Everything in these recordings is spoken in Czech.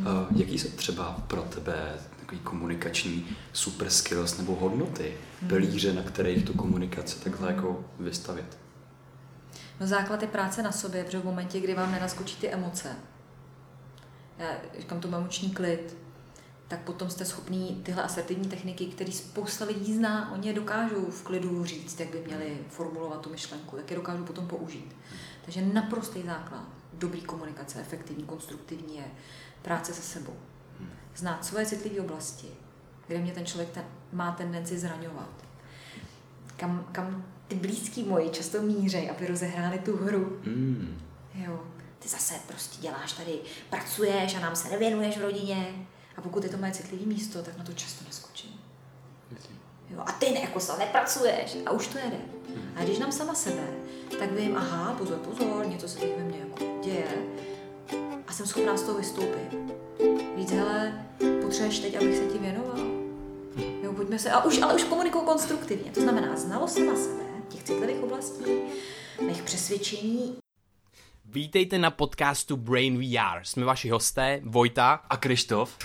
Uh, jaký jsou třeba pro tebe takový komunikační super skills nebo hodnoty, mm. pilíře, na kterých tu komunikaci takhle jako vystavit? No základ je práce na sobě, protože v momentě, kdy vám nenaskočí ty emoce, já říkám to emoční klid, tak potom jste schopní tyhle asertivní techniky, které spousta lidí zná, oni je dokážou v klidu říct, jak by měli formulovat tu myšlenku, jak je dokážou potom použít. Takže naprostý základ dobrý komunikace, efektivní, konstruktivní je práce se sebou. Znát svoje citlivé oblasti, kde mě ten člověk ten, má tendenci zraňovat. Kam, kam ty blízký moji často mířejí, aby rozehráli tu hru. Mm. Jo. Ty zase prostě děláš tady, pracuješ a nám se nevěnuješ v rodině. A pokud je to moje citlivé místo, tak na to často neskočím. Jo, a ty ne, jako se nepracuješ a už to jede. A když nám sama sebe, tak vím, aha, pozor, pozor, něco se teď ve mně jako děje jsem schopná z toho vystoupit. Víc, hele, potřebuješ teď, abych se ti věnoval? Jo, pojďme se, a už, ale už komunikuju konstruktivně. To znamená, znalo sama sebe, těch citlivých oblastí, mých přesvědčení. Vítejte na podcastu Brain VR. Jsme vaši hosté, Vojta a Krištof.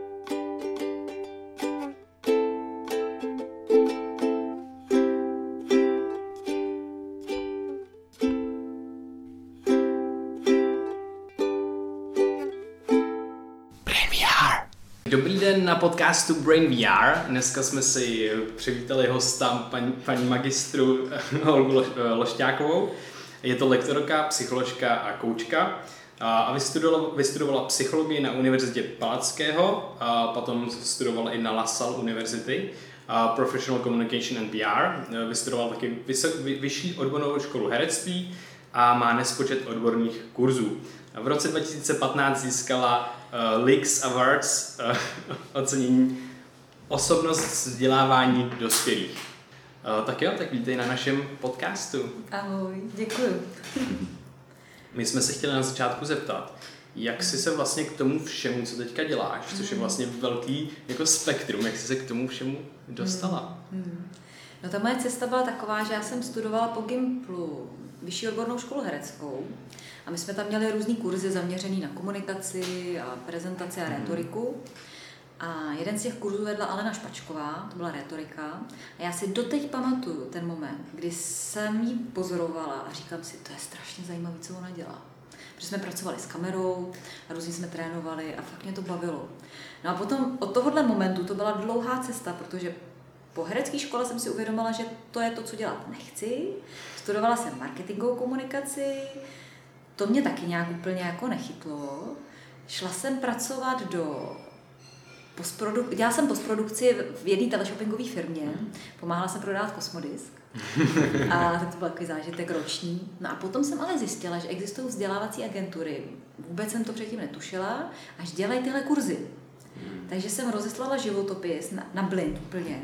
Dobrý den na podcastu Brain VR. Dneska jsme si přivítali hosta paní, paní magistru Olgu Lošťákovou. Je to lektorka, psycholožka a koučka. A vystudovala, vystudovala psychologii na Univerzitě Palackého, a potom studovala i na La Salle University, a Professional Communication and PR. Vystudovala taky vysok, vyšší odbornou školu herectví a má nespočet odborných kurzů. V roce 2015 získala uh, Lix Awards uh, ocenění osobnost vzdělávání dospělých. Uh, tak jo, tak vítej na našem podcastu. Ahoj, děkuji. My jsme se chtěli na začátku zeptat, jak jsi se vlastně k tomu všemu, co teďka děláš, což je mhm. vlastně velký jako spektrum, jak jsi se k tomu všemu dostala? Hmm. No ta moje cesta byla taková, že já jsem studovala po Gimplu vyšší odbornou školu hereckou a my jsme tam měli různý kurzy zaměřený na komunikaci a prezentaci a retoriku. A jeden z těch kurzů vedla Alena Špačková, to byla retorika. A já si doteď pamatuju ten moment, kdy jsem ji pozorovala a říkám si, to je strašně zajímavé, co ona dělá. Protože jsme pracovali s kamerou a různě jsme trénovali a fakt mě to bavilo. No a potom od tohohle momentu to byla dlouhá cesta, protože po herecké škole jsem si uvědomila, že to je to, co dělat nechci. Studovala jsem marketingovou komunikaci, to mě taky nějak úplně jako nechytlo. Šla jsem pracovat do postproduk- dělala jsem postprodukci v jedné teleshoppingové firmě, pomáhala jsem prodávat kosmodisk. A to byl takový zážitek roční. No a potom jsem ale zjistila, že existují vzdělávací agentury. Vůbec jsem to předtím netušila, až dělají tyhle kurzy. Takže jsem rozeslala životopis na, na blind úplně.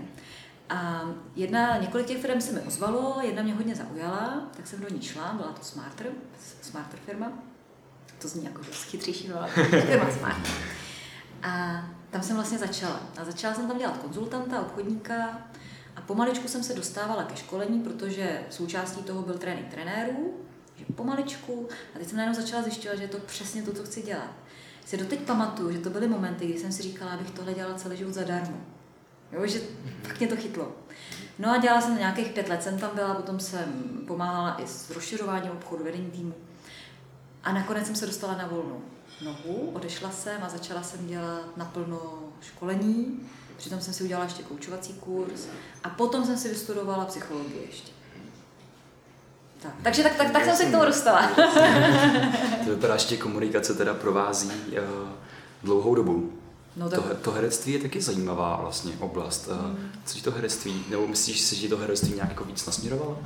A jedna, několik těch firm se mi ozvalo, jedna mě hodně zaujala, tak jsem do ní šla, byla to Smarter, Smarter firma. To zní jako chytřejší, ale firma Smarter. A tam jsem vlastně začala. A začala jsem tam dělat konzultanta, obchodníka a pomaličku jsem se dostávala ke školení, protože součástí toho byl trénink trenérů, že pomaličku. A teď jsem najednou začala zjišťovat, že je to přesně to, co chci dělat. Si doteď pamatuju, že to byly momenty, kdy jsem si říkala, abych tohle dělala celý život zadarmo. Jo, že fakt mě to chytlo. No a dělala jsem nějakých pět let, jsem tam byla, potom jsem pomáhala i s rozširováním obchodu, vedení týmu. A nakonec jsem se dostala na volnou nohu, odešla jsem a začala jsem dělat naplno školení. Přitom jsem si udělala ještě koučovací kurz a potom jsem si vystudovala psychologii ještě. Tak. Takže tak, tak, tak jsem se k tomu dostala. to vypadá, že komunikace teda provází uh, dlouhou dobu. No tak... to, to herectví je taky zajímavá vlastně oblast. Hmm. Co ti to herectví, nebo myslíš si, že to herectví nějak jako víc nasměrovalo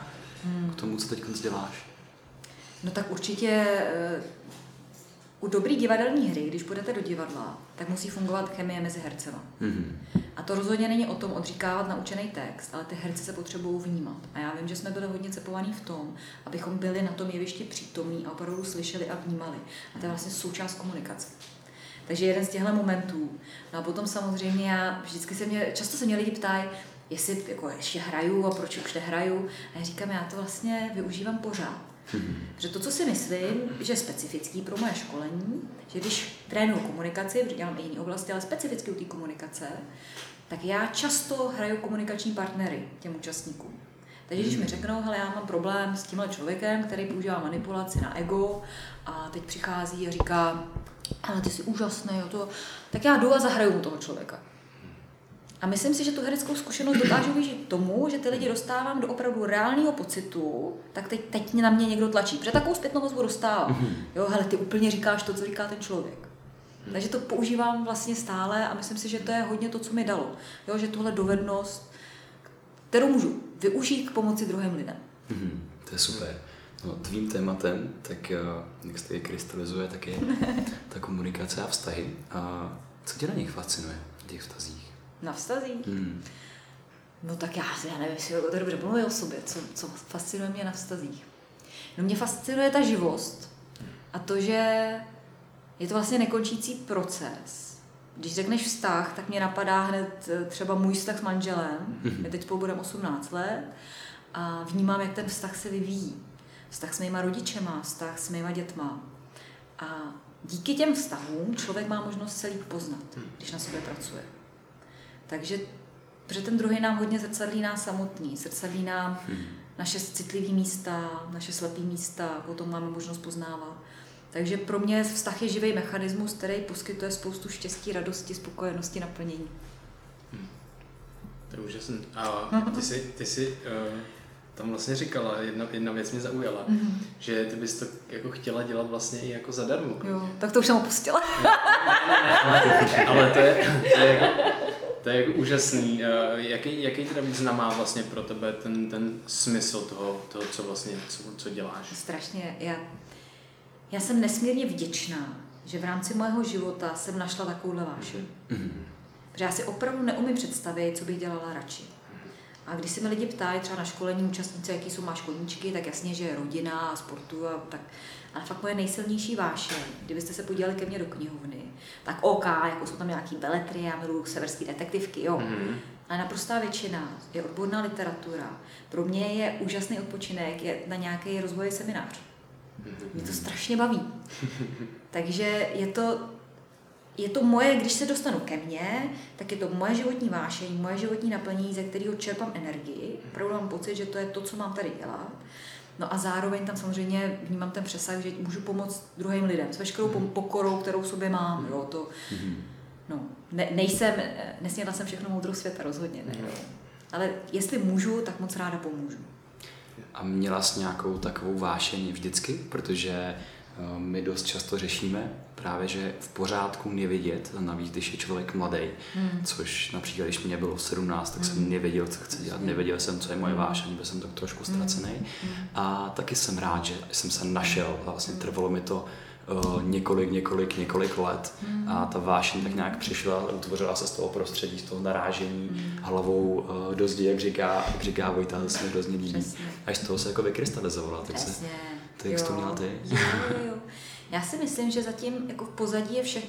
hmm. k tomu, co teď děláš? No tak určitě eh, u dobrý divadelní hry, když půjdete do divadla, tak musí fungovat chemie mezi hercema. Mm-hmm. A to rozhodně není o tom odříkávat naučený text, ale ty herci se potřebují vnímat. A já vím, že jsme byli hodně cepovaní v tom, abychom byli na tom jevišti přítomní a opravdu slyšeli a vnímali. A to je vlastně součást komunikace. Takže jeden z těchto momentů. No a potom samozřejmě já, vždycky se mě, často se mě lidi ptají, jestli jako ještě hraju a proč už nehraju. A já říkám, já to vlastně využívám pořád. Hmm. Že to, co si myslím, že je specifický pro moje školení, že když trénuju komunikaci, protože dělám i jiné oblasti, ale specificky u té komunikace, tak já často hraju komunikační partnery těm účastníkům. Takže když mi řeknou, hele, já mám problém s tímhle člověkem, který používá manipulaci na ego a teď přichází a říká, ale ty jsi úžasný, jo, to, tak já jdu a zahraju toho člověka. A myslím si, že tu hereckou zkušenost dokážu vyžít tomu, že ty lidi dostávám do opravdu reálného pocitu, tak teď, teď na mě někdo tlačí. Protože takovou zpětnou vazbu dostávám. Mm-hmm. Jo, hele, ty úplně říkáš to, co říká ten člověk. Mm-hmm. Takže to používám vlastně stále a myslím si, že to je hodně to, co mi dalo. Jo, že tuhle dovednost, kterou můžu využít k pomoci druhým lidem. Mm-hmm. To je super. No, tvým tématem, tak eh, jak se krystalizuje, tak je ta komunikace a vztahy. A co tě na nich fascinuje, v těch vztazích? Na vztazích? Hmm. No tak já, já nevím, jestli to dobře mluví o sobě, co, co fascinuje mě na vztazích. No mě fascinuje ta živost a to, že je to vlastně nekončící proces. Když řekneš vztah, tak mě napadá hned eh, třeba můj vztah s manželem. Mhm. My teď spolu budeme 18 let a vnímám, jak ten vztah se vyvíjí. Vztah s mýma rodičema, vztah s mýma dětma. A díky těm vztahům člověk má možnost se líp poznat, když na sobě pracuje. Takže, protože ten druhý nám hodně zrcadlí nás samotný, zrcadlí nám hmm. naše citlivé místa, naše slepé místa, potom máme možnost poznávat. Takže pro mě vztah je živý mechanismus, který poskytuje spoustu štěstí, radosti, spokojenosti, naplnění. Hmm. To je úžasné. A ty jsi, ty jsi uh, tam vlastně říkala, jedna, jedna věc mě zaujala, mm-hmm. že ty bys to jako chtěla dělat vlastně i jako zadarmo. Jo, tak to už jsem opustila. Ale to je, to je jako, to je jako úžasný. Eh, jaký, jaký teda význam má vlastně pro tebe ten, ten smysl toho, toho co vlastně, co, co děláš? Strašně. Já, já jsem nesmírně vděčná, že v rámci mého života jsem našla takovouhle vášeň. Mm-hmm. Protože já si opravdu neumím představit, co bych dělala radši. A když se mi lidi ptají třeba na školení účastnice, jaký jsou máš koníčky, tak jasně, že rodina a sportu a tak. Ale fakt moje nejsilnější vášeň, kdybyste se podívali ke mně do knihovny, tak OK, jako jsou tam nějaký veletry, já miluji severské detektivky, jo. Mm-hmm. Ale naprostá většina je odborná literatura. Pro mě je úžasný odpočinek je na nějaký rozvoj seminář. Mm-hmm. Mě to strašně baví. Takže je to je to moje, když se dostanu ke mně, tak je to moje životní vášení, moje životní naplnění, ze kterého čerpám energii. Opravdu mám pocit, že to je to, co mám tady dělat. No a zároveň tam samozřejmě vnímám ten přesah, že můžu pomoct druhým lidem s veškerou mm. pokorou, kterou sobě mám. Jo, to, mm. no, ne, nejsem, nesnědla jsem všechno moudrou světa, rozhodně ne. Jo. Ale jestli můžu, tak moc ráda pomůžu. A měla jsi nějakou takovou vášení vždycky? Protože Eh, my dost často řešíme právě, že v pořádku nevědět, navíc když je člověk mladý, hmm. což například když mě bylo 17, tak jsem hmm. nevěděl, co chci dělat, nevěděl jsem, co je moje hmm. vášení, byl jsem tak trošku hmm. ztracený. Hmm. A taky jsem rád, že jsem se našel, vlastně trvalo mi to uh, několik, několik, několik let hmm. a ta vášeň tak nějak přišla, utvořila se z toho prostředí, z toho narážení hmm. hlavou uh, do zdi, jak říká, jak říká Vojta, to se mi hrozně líbí. Až z toho se jako vykrystalizovala. Tak se, to jak jsi to měla ty? Jo, jo. Já si myslím, že zatím jako v pozadí je vše,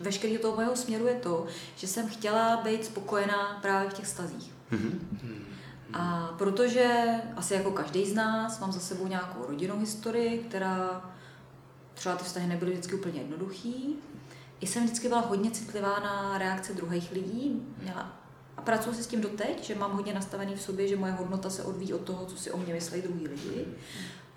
veškerý toho mého směru je to, že jsem chtěla být spokojená právě v těch stazích. Mm-hmm. A protože asi jako každý z nás mám za sebou nějakou rodinnou historii, která třeba ty vztahy nebyly vždycky úplně jednoduchý. I jsem vždycky byla hodně citlivá na reakce druhých lidí. Měla a pracuji si s tím doteď, že mám hodně nastavený v sobě, že moje hodnota se odvíjí od toho, co si o mě myslí druhý lidi.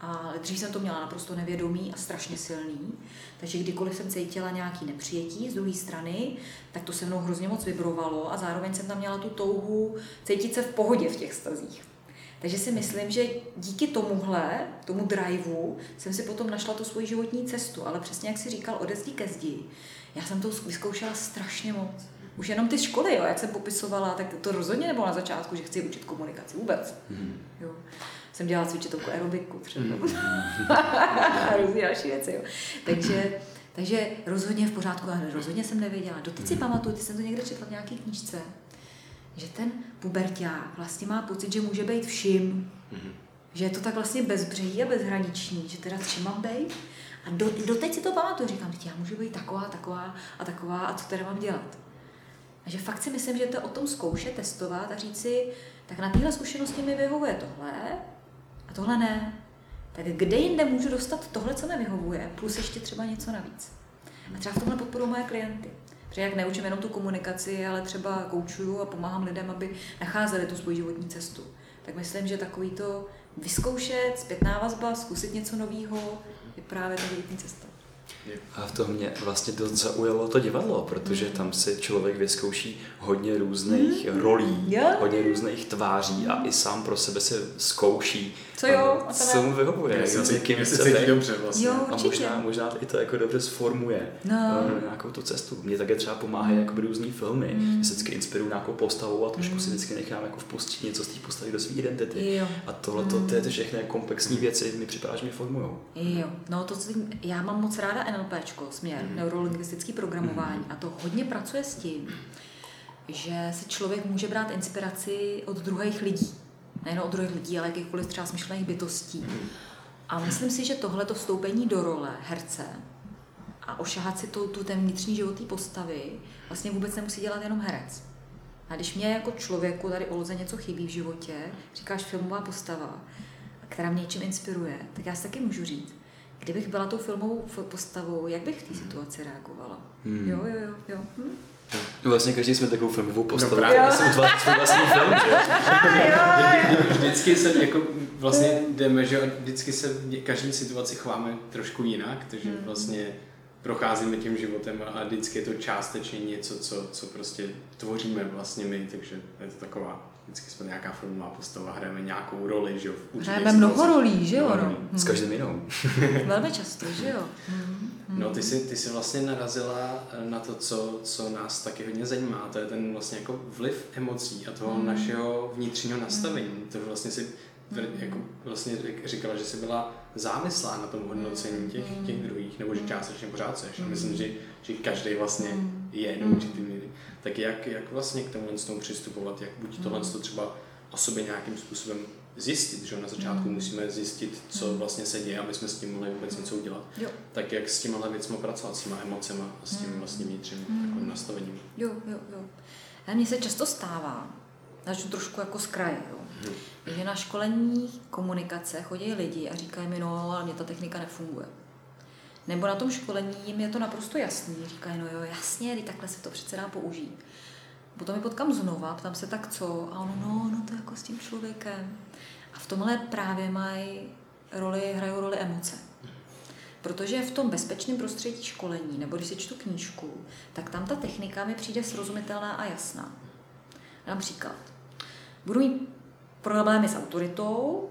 A dřív jsem to měla naprosto nevědomý a strašně silný. Takže kdykoliv jsem cítila nějaký nepřijetí z druhé strany, tak to se mnou hrozně moc vibrovalo a zároveň jsem tam měla tu touhu cítit se v pohodě v těch stazích. Takže si myslím, že díky tomuhle, tomu driveu, jsem si potom našla tu svoji životní cestu. Ale přesně jak si říkal, ode zdi ke zdi, já jsem to vyzkoušela strašně moc. Už jenom ty školy, jo, jak jsem popisovala, tak to rozhodně nebylo na začátku, že chci učit komunikaci vůbec. Mm. Jo jsem dělala cvičitelku aerobiku třeba. Mm. a různé další věci. Jo. Takže Takže rozhodně v pořádku, ale rozhodně jsem nevěděla. Doteď si pamatuju, ty jsem to někde četla v nějaké knížce, že ten puberták vlastně má pocit, že může být vším. Mm-hmm. Že je to tak vlastně bezbřehý a bezhraniční, že teda s čím mám být. A do, doteď si to pamatuju, říkám, že já můžu být taková, taková a taková a co teda mám dělat. A že fakt si myslím, že to o tom zkoušet, testovat a říct si, tak na téhle zkušenosti mi vyhovuje tohle a tohle ne. Tak kde jinde můžu dostat tohle, co mi vyhovuje, plus ještě třeba něco navíc. A třeba v tomhle podporu moje klienty. Protože jak neučím jenom tu komunikaci, ale třeba koučuju a pomáhám lidem, aby nacházeli tu svoji životní cestu. Tak myslím, že takový to vyzkoušet, zpětná vazba, zkusit něco nového, je právě ta životní cesta. A v tom mě vlastně to zaujalo to divadlo, protože tam si člověk vyzkouší hodně různých mm. rolí, hodně různých tváří a i sám pro sebe se zkouší, co, jo, a co mu vyhovuje, jak se kým chce dobře vlastně. Jo, a možná, možná i to jako dobře sformuje no. uh, nějakou tu cestu. Mně také třeba pomáhají mm. různý filmy, mm. se vždycky inspirují nějakou postavou a trošku mm. si vždycky nechám jako vpustit něco z té postavy do své identity. Jo. A tohle mm. to je všechny komplexní věci, mi připadá, že mě formují. Jo, no to, co já mám moc ráda NLPčko, směr, mm. neurolingvistický programování mm. a to hodně pracuje s tím, že si člověk může brát inspiraci od druhých lidí. Nejen od druhých lidí, ale jakýchkoliv třeba smyšlených bytostí. A myslím si, že tohleto vstoupení do role herce a ošahat si tu, tu ten vnitřní život té postavy vlastně vůbec nemusí dělat jenom herec. A když mě jako člověku tady Olze něco chybí v životě, říkáš filmová postava, která mě něčím inspiruje, tak já si taky můžu říct, kdybych byla tou filmovou postavou, jak bych v té situaci reagovala. Hmm. Jo, jo, jo. jo. Hm? No vlastně každý jsme takovou filmovou postavu. No právě. Jsem utvářel svůj vlastní film, že? Vždycky se jako vlastně jdeme, že vždycky se v každé situaci chováme trošku jinak, takže hmm. vlastně procházíme tím životem a vždycky je to částečně něco, co, co prostě tvoříme vlastně my, takže je to taková vždycky jsme nějaká filmová postava, hrajeme nějakou roli, že jo. Hrajeme mnoho rolí, že jo? No. S každým jinou. Velmi často, že jo. Hmm. No, ty jsi, ty jsi vlastně narazila eh, na to, co, co nás taky hodně zajímá, to je ten vlastně jako vliv emocí a toho hmm. našeho vnitřního nastavení. Hmm. To vlastně si jako vlastně říkala, že jsi byla závislá na tom hodnocení těch, hmm. těch druhých, nebo že částečně pořád seš. Hmm. Myslím, že, že každý vlastně hmm. je do určitý míry. Tak jak, jak vlastně k tomu tomu přistupovat, jak buď tohle třeba o sobě nějakým způsobem zjistit, že na začátku musíme zjistit, co vlastně se děje, aby jsme s tím mohli vůbec něco udělat. Jo. Tak jak s těmihle věcmi pracovat, s těma emocemi a s tím vlastním vnitřním mm. nastavením. Jo, jo, jo. A mně se často stává, začnu trošku jako z kraje, jo. Mm. Že na školení komunikace chodí lidi a říkají mi, no, ale mě ta technika nefunguje. Nebo na tom školení jim je to naprosto jasný. Říkají, no jo, jasně, takhle se to přece dá použít. Potom mi potkám znova, ptám se tak co, a ono, no, no to je jako s tím člověkem. A v tomhle právě mají roli, hrajou roli emoce. Protože v tom bezpečném prostředí školení, nebo když si čtu knížku, tak tam ta technika mi přijde srozumitelná a jasná. Dám příklad. Budu mít problémy s autoritou,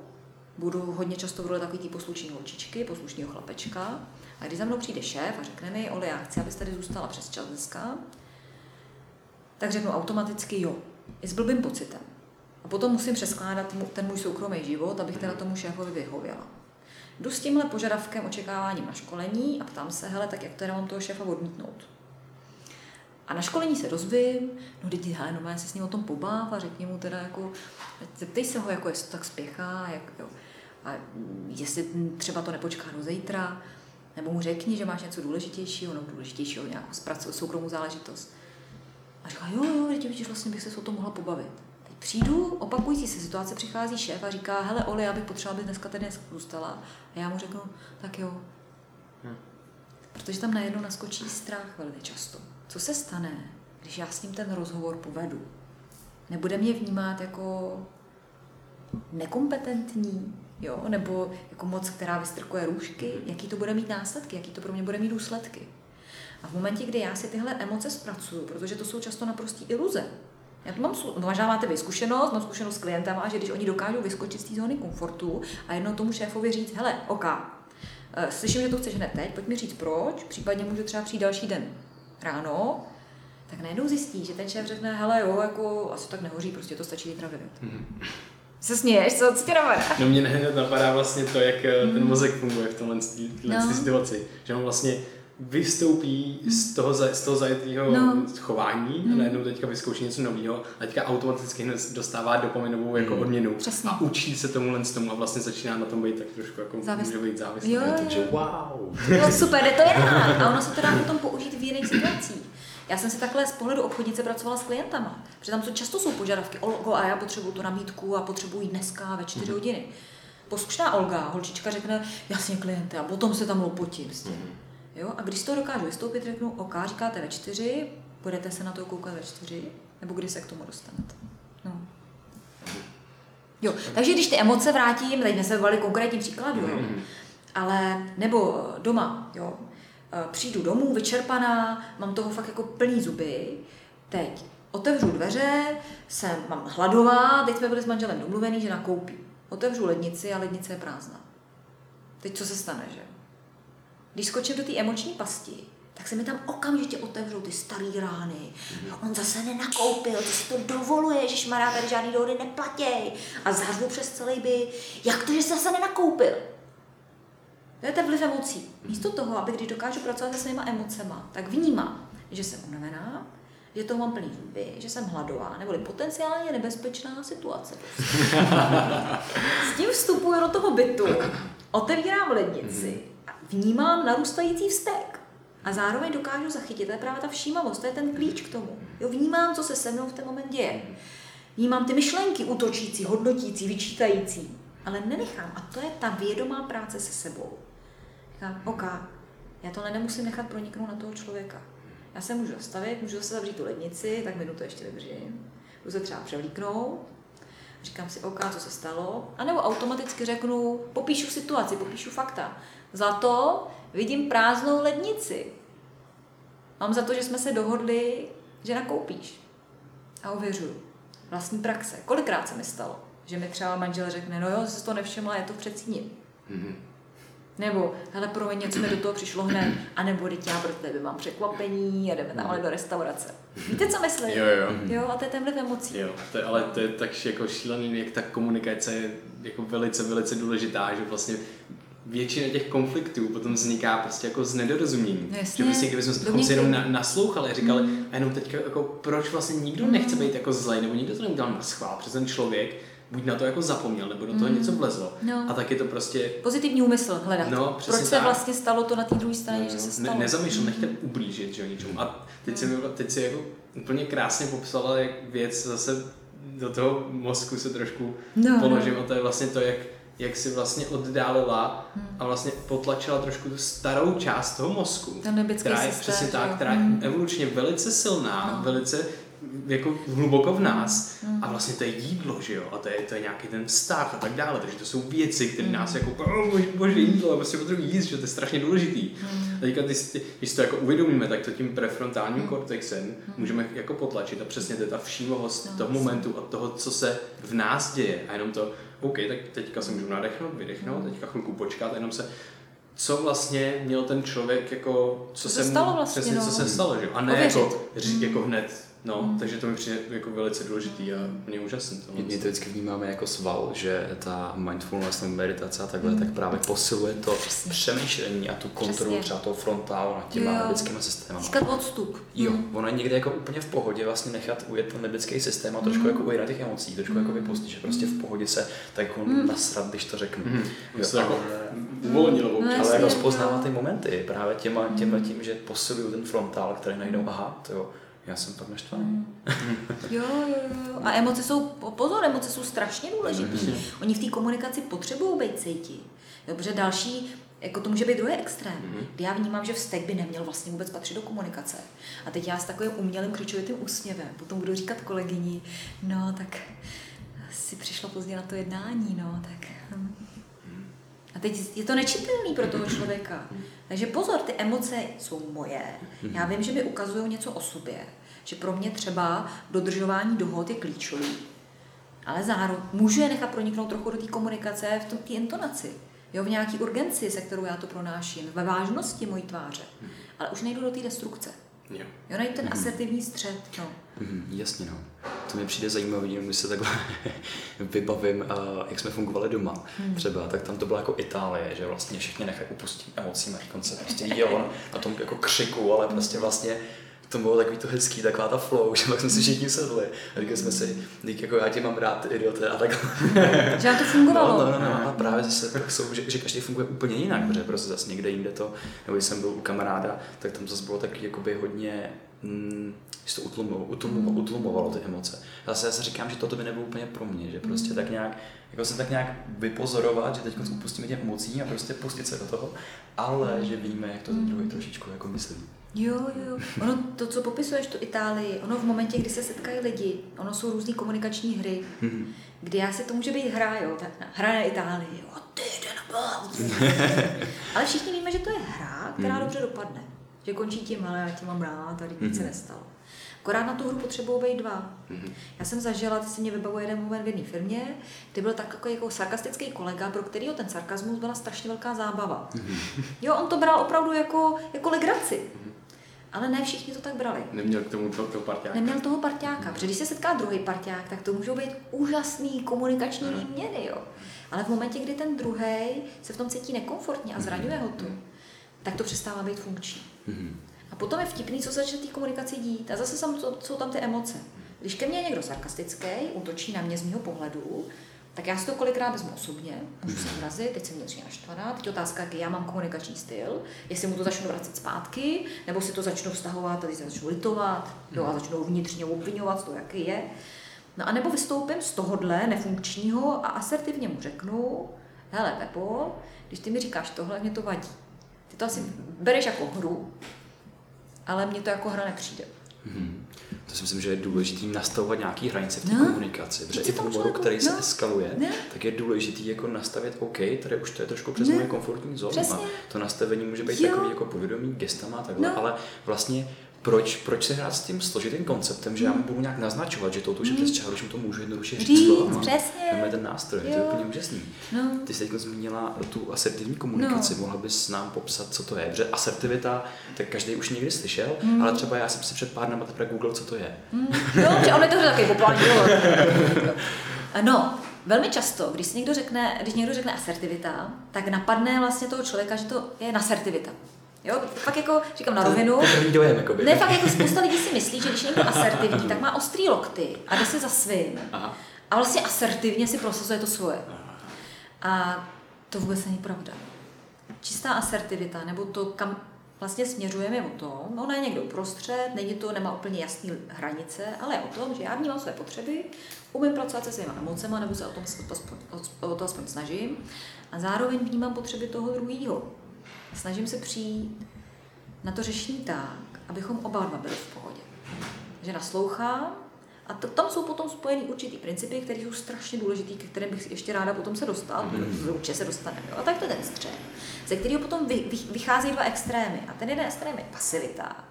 budu hodně často v roli takový poslušný holčičky, poslušného chlapečka. A když za mnou přijde šéf a řekne mi, Oli, já chci, abyste tady zůstala přes čas dneska, tak řeknu automaticky jo. I s blbým pocitem. A potom musím přeskládat ten můj soukromý život, abych teda tomu šéfovi vyhověla. Jdu s tímhle požadavkem, očekáváním na školení a ptám se, hele, tak jak teda mám toho šéfa odmítnout? A na školení se dozvím, no teď, hele, no se s ním o tom pobáv a řekni mu teda jako, zeptej se ho, jako jestli to tak spěchá, jak, jo. A jestli třeba to nepočká do zítra, nebo mu řekni, že máš něco důležitějšího, nebo důležitějšího, nějakou soukromou záležitost. A říká, jo, jo, teď vidíš, vlastně bych se o tom mohla pobavit. Teď přijdu, opakující se situace, přichází šéf a říká, hele Oli, já bych potřebovala, aby dneska tady zůstala. A já mu řeknu, tak jo. Hm. Protože tam najednou naskočí strach velmi často. Co se stane, když já s ním ten rozhovor povedu? Nebude mě vnímat jako nekompetentní, jo? nebo jako moc, která vystrkuje růžky, jaký to bude mít následky, jaký to pro mě bude mít důsledky. A v momentě, kdy já si tyhle emoce zpracuju, protože to jsou často naprostý iluze, já to mám, možná máte vy zkušenost, mám zkušenost s klientama, že když oni dokážou vyskočit z té zóny komfortu a jednou tomu šéfovi říct, hele, OK, eh, slyším, že to chceš hned teď, pojď mi říct proč, případně může třeba přijít další den ráno, tak najednou zjistí, že ten šéf řekne, hele jo, jako asi tak nehoří, prostě to stačí zítra Mm-hmm. Se směješ, co, co tě napadá? No mě hned napadá vlastně to, jak mm. ten mozek funguje v tomhle no. situaci. Že on vlastně vystoupí z toho, z toho zajetého no. chování hmm. a najednou teďka vyzkouší něco nového a teďka automaticky hned dostává dopaminovou jako hmm. odměnu Přesně. a učí se tomu z tomu a vlastně začíná na tom být tak trošku jako Závislý. může být závislý. Jo, jo. Takže wow. No, super, je to jedná. A ono se to dá potom použít v jiných situacích. Já jsem si takhle z pohledu obchodnice pracovala s klientama, protože tam často jsou požadavky, Olgo, a já potřebuju tu nabídku a potřebuji dneska ve čtyři mm-hmm. hodiny. Poslušná Olga, holčička řekne, jasně kliente, a potom se tam lopotím s tím. Mm-hmm. Jo? A když to dokážu vystoupit, řeknu, OK, říkáte ve čtyři, budete se na to koukat ve čtyři, nebo kdy se k tomu dostanete. No. Jo, takže když ty emoce vrátím, teď jsme se bavili konkrétní příkladu, jo, mm-hmm. ale nebo doma, jo, e, přijdu domů vyčerpaná, mám toho fakt jako plný zuby, teď otevřu dveře, jsem, mám hladová, teď jsme byli s manželem domluvený, že nakoupí. Otevřu lednici a lednice je prázdná. Teď co se stane, že? Když skočím do té emoční pasti, tak se mi tam okamžitě otevřou ty staré rány. Mm-hmm. On zase nenakoupil, ty si to dovoluje, že šmará tady žádný dohody neplatěj. A zařvu přes celý by, jak to, že se zase nenakoupil? To je ten vliv emocí. Místo toho, aby když dokážu pracovat se svýma emocema, tak vnímám, že jsem unavená, že toho mám plný zuby, že jsem hladová, neboli potenciálně nebezpečná situace. S tím vstupuji do toho bytu, otevírám lednici, mm-hmm vnímám narůstající vztek. A zároveň dokážu zachytit, to je právě ta všímavost, to je ten klíč k tomu. Jo, vnímám, co se se mnou v ten moment děje. Vnímám ty myšlenky útočící, hodnotící, vyčítající, ale nenechám. A to je ta vědomá práce se sebou. Říkám, OK, já to nemusím nechat proniknout na toho člověka. Já se můžu zastavit, můžu zase zavřít tu lednici, tak minutu ještě vydržím. Můžu se třeba převlíknout, říkám si, OK, co se stalo, a nebo automaticky řeknu, popíšu situaci, popíšu fakta. Za to vidím prázdnou lednici. Mám za to, že jsme se dohodli, že nakoupíš. A ověřuju. Vlastní praxe. Kolikrát se mi stalo, že mi třeba manžel řekne, no jo, jsi to nevšimla, je to v předsíni. Mm-hmm. Nebo, hele, pro něco mi do toho přišlo hned, a nebo teď já pro tebe mám překvapení a jdeme tam do restaurace. Víte, co myslím? Jo, jo. Jo, a to je ten vliv emocí. Jo, to je, ale to je tak jako šílený, jak ta komunikace je jako velice, velice důležitá, že vlastně většina těch konfliktů potom vzniká prostě jako z nedorozumění. No že prostě kdyby jsme si jenom na, naslouchali a říkali, mm. a jenom teď jako proč vlastně nikdo mm. nechce být jako zlej, nebo nikdo to neudělal na schvál, protože ten člověk buď na to jako zapomněl, nebo do toho mm. něco vlezlo. No. A tak je to prostě... Pozitivní úmysl hledat. No, Proč se tak. vlastně stalo to na té druhé straně, no, že se stalo. Ne, nezamýšlel, nechtěl ublížit, že něčemu. A teď, mm. si, teď si jako úplně krásně popsala, jak věc zase do toho mozku se trošku no, položím no. a to je vlastně to, jak jak si vlastně oddálila hmm. a vlastně potlačila trošku tu starou část toho mozku. Ten která je systém, přesně tak, která je hmm. evolučně velice silná, no. velice jako hluboko v nás mm. a vlastně to je jídlo, že jo, a to je, to je nějaký ten vztah a tak dále, takže to jsou věci, které mm. nás jako, oh, bože, bože jídlo, a prostě potřebuji jíst, že to je strašně důležitý. Mm. A teďka, když, když to jako uvědomíme, tak to tím prefrontálním mm. kortexem mm. můžeme jako potlačit a přesně to je ta všímavost no, toho momentu a toho, co se v nás děje a jenom to, OK, tak teďka se můžu nadechnout, vydechnout, mm. teďka chvilku počkat, jenom se co vlastně měl ten člověk jako, co, co se, se stalo vlastně, přesně, no. co se stalo, že? A ne jako, mm. jako hned No, mm. takže to mi přijde jako velice důležitý a mě úžasný. To My to vždycky vnímáme jako sval, že ta mindfulness nebo meditace a takhle, mm. tak právě posiluje to Přesně. přemýšlení a tu kontrolu Přesně. třeba toho frontálu nad těma nebickými systémy. Získat odstup. Jo, mm. ono je někde jako úplně v pohodě vlastně nechat ujet ten nebický systém a trošku mm. jako ujet na těch emocích, trošku jako mm. jako vypustit, že prostě v pohodě se tak jako mm. nasrat, když to řeknu. Mm. Jo, se jako uvolnilo mm. Ale jako rozpoznává ty momenty právě těma, těma tím, že posilují ten frontál, který najdou, aha, to jo, já jsem pak naštvaný. Mm. jo, jo, jo. A emoce jsou, pozor, emoce jsou strašně důležité. Mm. Oni v té komunikaci potřebují být cítit. Dobře, další, jako to může být druhý extrém. Mm. Kdy já vnímám, že vztek by neměl vlastně vůbec patřit do komunikace. A teď já s takovým umělým křičovitým úsměvem potom budu říkat kolegyni, no tak si přišla pozdě na to jednání, no tak... Hm. A teď je to nečitelný pro toho člověka. Takže pozor, ty emoce jsou moje. Já vím, že mi ukazují něco o sobě. Že pro mě třeba dodržování dohod je klíčový. Ale zároveň můžu je nechat proniknout trochu do té komunikace v té intonaci. Jo, v nějaký urgenci, se kterou já to pronáším, ve vážnosti mojí tváře. Ale už nejdu do té destrukce. Jo. jo, najít ten asertivní střed. No. Mm, jasně, no. to mi přijde zajímavé, když se takhle vybavím, jak jsme fungovali doma hmm. třeba, tak tam to bylo jako Itálie, že vlastně všichni nechají upustit emocím a konce prostě jel na tom jako křiku, ale prostě vlastně to bylo takový to hezký, taková ta flow, že pak jsme si všichni sedli a říkali jsme si, dík jako já tě mám rád, idiote a tak. že to fungovalo. No, no, no, no, a právě zase tak jsou, že, že, každý funguje úplně jinak, protože prostě zase někde jinde to, nebo když jsem byl u kamaráda, tak tam zase bylo taky jakoby hodně, mm, že to utlumovalo, utlumovalo, utlumovalo ty emoce. Zase já se říkám, že toto by nebylo úplně pro mě, že prostě tak nějak, jako se tak nějak vypozorovat, že teď upustíme těch emocí a prostě pustit se do toho, ale že víme, jak to ten druhý trošičku jako myslí. Jo, jo. Ono, to, co popisuješ, tu Itálii, ono v momentě, kdy se setkají lidi, ono jsou různé komunikační hry, mm-hmm. kdy já se to může být hra, jo, tak hra na Itálii, jo, ty jde na Ale všichni víme, že to je hra, která mm-hmm. dobře dopadne. Že končí tím, ale já tě mám rád a nic mm-hmm. se nestalo. Akorát na tu hru potřebují být dva. Mm-hmm. Já jsem zažila, ty si mě vybavuje jeden moment v jedné firmě, kde byl tak jako, jako sarkastický kolega, pro kterého ten sarkazmus byla strašně velká zábava. Mm-hmm. Jo, on to bral opravdu jako, jako legraci. Mm-hmm. Ale ne všichni to tak brali. Neměl k tomu to, toho parťáka. Neměl toho parťáka, protože když se setká druhý parťák, tak to můžou být úžasný komunikační hmm. výměny, jo. Ale v momentě, kdy ten druhý se v tom cítí nekomfortně a zraňuje ho to, tak to přestává být funkční. Hmm. A potom je vtipný, co se začne té komunikaci dít. A zase jsou tam ty emoce. Když ke mně je někdo sarkastický, útočí na mě z mého pohledu, tak já si to kolikrát vezmu osobně, můžu se vrazit, teď jsem vnitřně naštvaná, teď otázka, jaký já mám komunikační styl, jestli mu to začnu vracet zpátky, nebo si to začnu vztahovat, tady se začnu litovat, jo, a začnu vnitřně obvinovat to, jaký je. No a nebo vystoupím z tohohle nefunkčního a asertivně mu řeknu, hele Pepo, když ty mi říkáš tohle, mě to vadí. Ty to asi bereš jako hru, ale mně to jako hra nepřijde. Hmm to si myslím, že je důležité nastavovat nějaké hranice v té no. komunikaci, protože i v humoru, který se no. eskaluje, no. tak je důležité jako nastavit, OK, tady už to je trošku přes no. moje komfortní zónu. A to nastavení může být jo. takový jako povědomí, gestama a takhle, no. ale vlastně proč, proč se hrát s tím složitým konceptem, že já mu budu nějak naznačovat, že to už je přes čáru, že mu to můžu jednoduše říct, říct slovama. Přesně. ten nástroj, jo. to je úplně úžasný. No. Ty jsi teď zmínila tu asertivní komunikaci, no. mohla bys nám popsat, co to je? Protože asertivita, tak každý už někdy slyšel, mm. ale třeba já jsem si před pár dny teprve googlil, co to je. Mm. Jo, že on je to takový populární No, Velmi často, když si někdo řekne, když někdo řekne asertivita, tak napadne vlastně toho člověka, že to je nasertivita. Jo, fakt jako, říkám na rovinu. Dojem, jakoby. Ne, fakt jako spousta lidí si myslí, že když je někdo asertivní, tak má ostrý lokty a jde se za svým. Aha. A vlastně asertivně si prosazuje to svoje. A to vůbec není pravda. Čistá asertivita, nebo to, kam vlastně směřujeme o tom, ona je někdo uprostřed, není to, nemá úplně jasné hranice, ale je o tom, že já vnímám své potřeby, umím pracovat se svými emocemi, nebo se o, tom, o to aspoň snažím, a zároveň vnímám potřeby toho druhého snažím se přijít na to řešení tak, abychom oba dva byli v pohodě. Že naslouchám a to, tam jsou potom spojený určitý principy, které jsou strašně důležité, ke kterým bych ještě ráda potom se dostal, mm. určitě se dostaneme. A tak to je ten střed, ze kterého potom vy, vy, vychází dva extrémy. A ten jeden extrém je pasivita,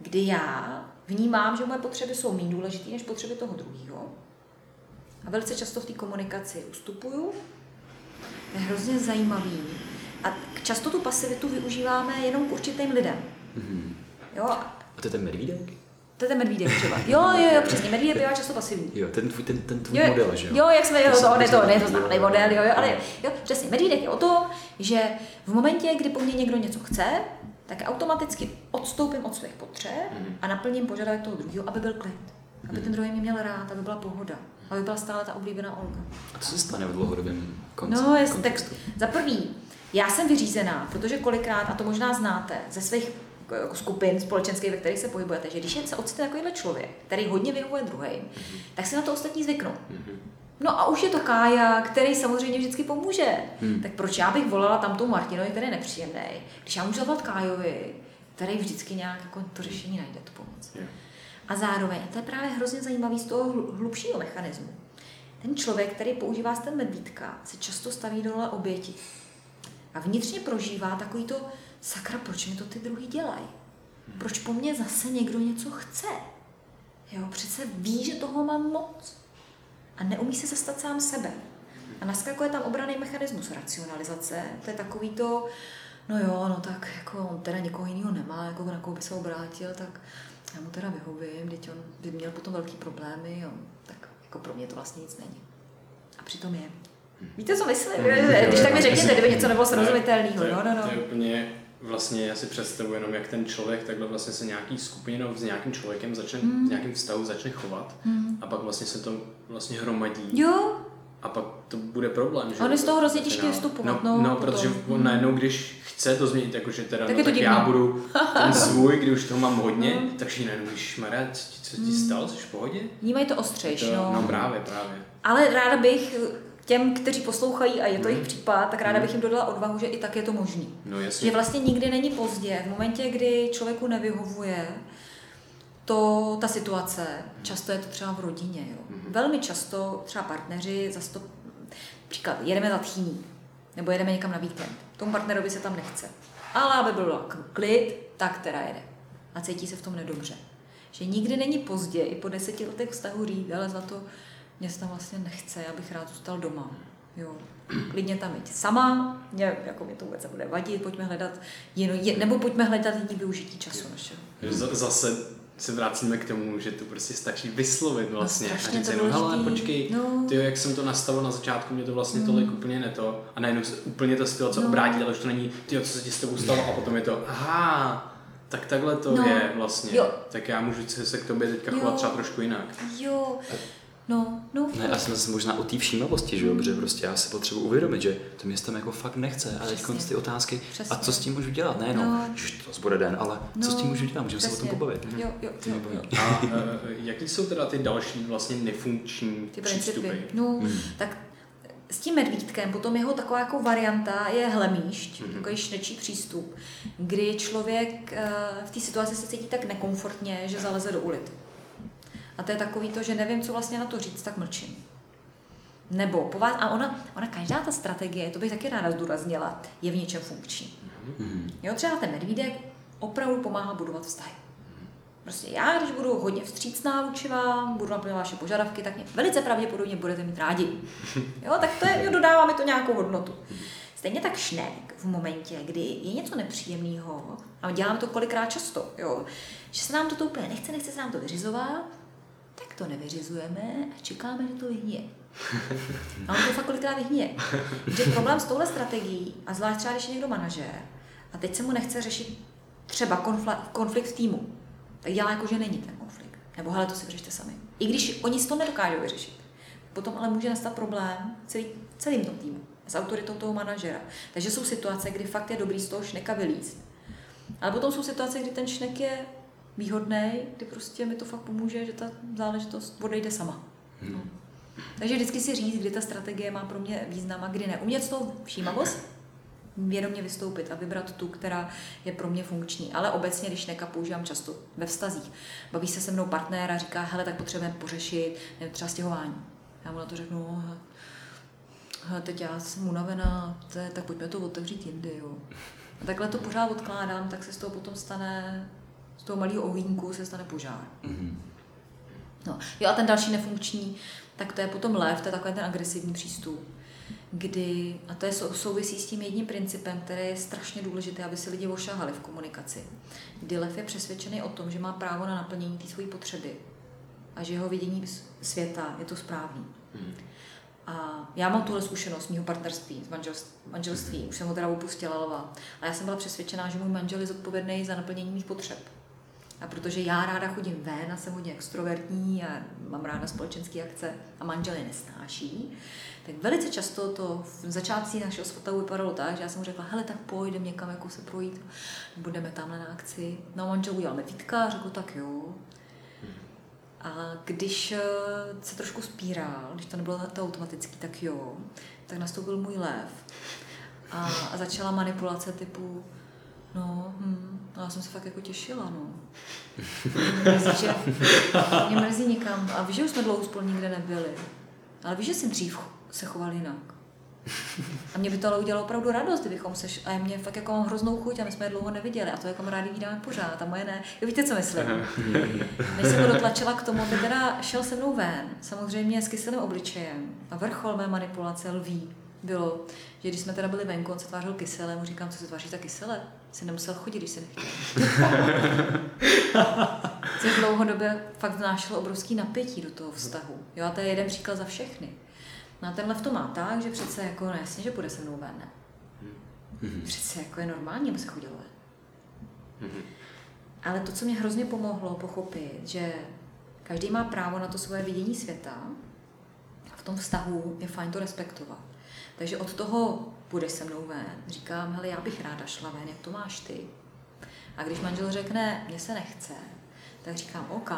kdy já vnímám, že moje potřeby jsou méně důležité než potřeby toho druhého. A velice často v té komunikaci ustupuju. Je hrozně zajímavý, a často tu pasivitu využíváme jenom k určitým lidem. Mm-hmm. Jo? A to je ten medvídek? To je ten medvídek třeba. Jo, jo, jo, přesně. Medvídek bývá často pasivní. Jo, ten tvůj, ten, ten tvůj jo, model, že jo? Jo, jak jsme, jo, to, ne, to, ne, to známý model, jo, jo, ale jo, přesně. Medvídek je o tom, že v momentě, kdy po mně někdo něco chce, tak automaticky odstoupím od svých potřeb mm-hmm. a naplním požadavek toho druhého, aby byl klid. Aby ten druhý mě měl rád, aby byla pohoda. Aby byla stále ta oblíbená Olga. A co se stane v dlouhodobém konce, No, jest, tak za prvý, já jsem vyřízená, protože kolikrát, a to možná znáte, ze svých jako, skupin společenských, ve kterých se pohybujete, že když se ocitne takovýhle člověk, který hodně vyhovuje druhým, mm-hmm. tak si na to ostatní zvyknou. Mm-hmm. No a už je to Kája, který samozřejmě vždycky pomůže. Hmm. Tak proč já bych volala tamtou Martinovi, který je nepříjemný, když já můžu zavolat Kájovi, který vždycky nějak jako to řešení najde, tu pomoc. Yeah. A zároveň, a to je právě hrozně zajímavý z toho hlubšího mechanismu, ten člověk, který používá ten medvídka, se často staví dole oběti a vnitřně prožívá takový to, sakra, proč mi to ty druhý dělají? Proč po mně zase někdo něco chce? Jo, přece ví, že toho mám moc. A neumí se zastat sám sebe. A naskakuje tam obraný mechanismus racionalizace. To je takový to, no jo, no tak jako on teda někoho jiného nemá, jako na koho by se obrátil, tak Já mu teda vyhovím, teď on by měl potom velký problémy, jo. tak jako pro mě to vlastně nic není. A přitom je. Víte, co myslím? Když tak mi řekněte, kdyby něco nebylo srozumitelného. No, no, no. To je úplně vlastně já si představuji jenom, jak ten člověk takhle vlastně se nějaký skupině no, s nějakým člověkem začne, mm. s nějakým vztahu začne chovat mm. a pak vlastně se to vlastně hromadí. Jo. A pak to bude problém, že? On je z toho hrozně těžké vstupovat. No, no, no protože on najednou, když chce to změnit, jakože teda, tak, no, tak já budu ten svůj, když už toho mám hodně, mm. takže najednou, když Maria, co, ti mm. stalo, jsi v pohodě? Vnímají to ostřejš, to, no. No právě, právě. Ale ráda bych těm, kteří poslouchají a je to mm. jejich případ, tak ráda mm. bych jim dodala odvahu, že i tak je to možný. No, jasně. Že vlastně nikdy není pozdě. V momentě, kdy člověku nevyhovuje to, ta situace, často je to třeba v rodině. Jo. Mm. Velmi často třeba partneři, zase to, příklad, jedeme na tchýní, nebo jedeme někam na víkend. Tomu partnerovi se tam nechce. Ale aby byl klid, tak teda jede. A cítí se v tom nedobře. Že nikdy není pozdě, i po deseti letech vztahu říct, ale za to mě se tam vlastně nechce, já bych rád zůstal doma. Jo. Klidně tam jít sama, mě, jako mě to vůbec nebude vadit, pojďme hledat jinou, je, nebo pojďme hledat jiný využití času našeho. Zase se vracíme k tomu, že to prostě stačí vyslovit vlastně. No, a říct jenom, hele, počkej, no. ty, jak jsem to nastavil na začátku, mě to vlastně mm. tolik úplně neto. A najednou se úplně ta situace no. obrátí, ale už to není, ty, co se ti s tebou stalo, a potom je to, aha, tak takhle to no. je vlastně. Jo. Tak já můžu se k tobě teďka chovat třeba trošku jinak. Jo. No, no. Ne, já jsem zase možná o té všímavosti, že jo, protože prostě já si potřebuji uvědomit, že to město jako fakt nechce. A teď ty otázky, Přesně. a co s tím můžu dělat? Ne, no, no. že to bude den, ale no. co s tím můžu dělat? Můžeme se o tom pobavit. Jo, jo, jo, jo. A uh, jaký jsou teda ty další vlastně nefunkční ty přístupy? No, hmm. tak s tím medvídkem potom jeho taková jako varianta je hlemíšť, mm-hmm. takový šnečí přístup, kdy člověk uh, v té situaci se cítí tak nekomfortně, že zaleze do ulity. A to je takový to, že nevím, co vlastně na to říct, tak mlčím. Nebo po vás, a ona, ona každá ta strategie, to bych taky ráda zdůraznila, je v něčem funkční. Mm-hmm. Jo, třeba ten medvídek opravdu pomáhá budovat vztahy. Prostě já, když budu hodně vstřícná vůči vám, budu naplňovat vaše požadavky, tak mě velice pravděpodobně budete mít rádi. Jo, tak to je, jo, dodává mi to nějakou hodnotu. Stejně tak šnek v momentě, kdy je něco nepříjemného, a dělám to kolikrát často, jo, že se nám to úplně nechce, nechce se nám to vyřizovat, tak to nevyřizujeme a čekáme, že to vyhně. A on to fakt kolikrát vyhně. Že problém s touhle strategií, a zvlášť třeba, když je někdo manažer, a teď se mu nechce řešit třeba konflikt, konflikt v týmu, tak dělá jako, že není ten konflikt. Nebo hele, to si vyřešte sami. I když oni si to nedokážou vyřešit. Potom ale může nastat problém celý, celým tom týmu, s autoritou toho manažera. Takže jsou situace, kdy fakt je dobrý z toho šneka vylíst. Ale potom jsou situace, kdy ten šnek je výhodný, kdy prostě mi to fakt pomůže, že ta záležitost odejde sama. Hmm. No. Takže vždycky si říct, kdy ta strategie má pro mě význam a kdy ne. Umět z toho všímavost, vědomě vystoupit a vybrat tu, která je pro mě funkční. Ale obecně, když neka používám často ve vztazích. Baví se se mnou partner a říká, hele, tak potřebujeme pořešit nevím, třeba stěhování. Já mu na to řeknu, hele, teď já jsem unavená, tak pojďme to otevřít jindy. Jo. A takhle to pořád odkládám, tak se z toho potom stane z toho malého ohýnku se stane požár. Mm-hmm. No. Jo a ten další nefunkční, tak to je potom lev, to je takový ten agresivní přístup, kdy, a to je souvisí s tím jedním principem, který je strašně důležité, aby si lidi ošahali v komunikaci, kdy lev je přesvědčený o tom, že má právo na naplnění té své potřeby a že jeho vidění světa je to správný. Mm. A já mám tuhle zkušenost mého partnerství, z manželství, manželství, už jsem ho teda opustila, ale já jsem byla přesvědčená, že můj manžel je zodpovědný za naplnění mých potřeb. A protože já ráda chodím ven a jsem hodně extrovertní a mám ráda společenské akce a manžel je nesnáší, tak velice často to v začátku našeho vztahu vypadalo tak, že já jsem mu řekla, hele, tak pojďme někam jako se projít, budeme tam na akci. No manžel udělal medvídka a řekl, tak jo. A když eh, se trošku spíral, když to nebylo to automatický, tak jo, tak nastoupil můj lev. A, a začala manipulace typu, no, hm, No, já jsem se fakt jako těšila, no. Mě mrzí, že mě mrzí někam. A víš, že už jsme dlouho spolu nikde nebyli. Ale víš, že jsem dřív se choval jinak. A mě by to ale udělalo opravdu radost, kdybychom se... A mě fakt jako mám hroznou chuť a my jsme je dlouho neviděli. A to jako rádi vídáme pořád. A moje ne. Jo, víte, co myslím? Než jsem ho dotlačila k tomu, aby teda šel se mnou ven. Samozřejmě s kyselým obličejem. A vrchol mé manipulace lví bylo, že když jsme teda byli venku, on se tvářil kysele, mu říkám, co se tváří ta kysele? Jsi nemusel chodit, když se nechtěl. což dlouhodobě fakt znášelo obrovský napětí do toho vztahu. Jo, a to je jeden příklad za všechny. No a tenhle v to má tak, že přece jako, no jasně, že půjde se mnou ven, ne? Mm-hmm. Přece jako je normální, aby se chodilo ven. Mm-hmm. Ale to, co mě hrozně pomohlo pochopit, že každý má právo na to svoje vidění světa a v tom vztahu je fajn to respektovat. Takže od toho půjdeš se mnou ven, říkám, hele, já bych ráda šla ven, jak to máš ty? A když manžel řekne, mně se nechce, tak říkám, OK,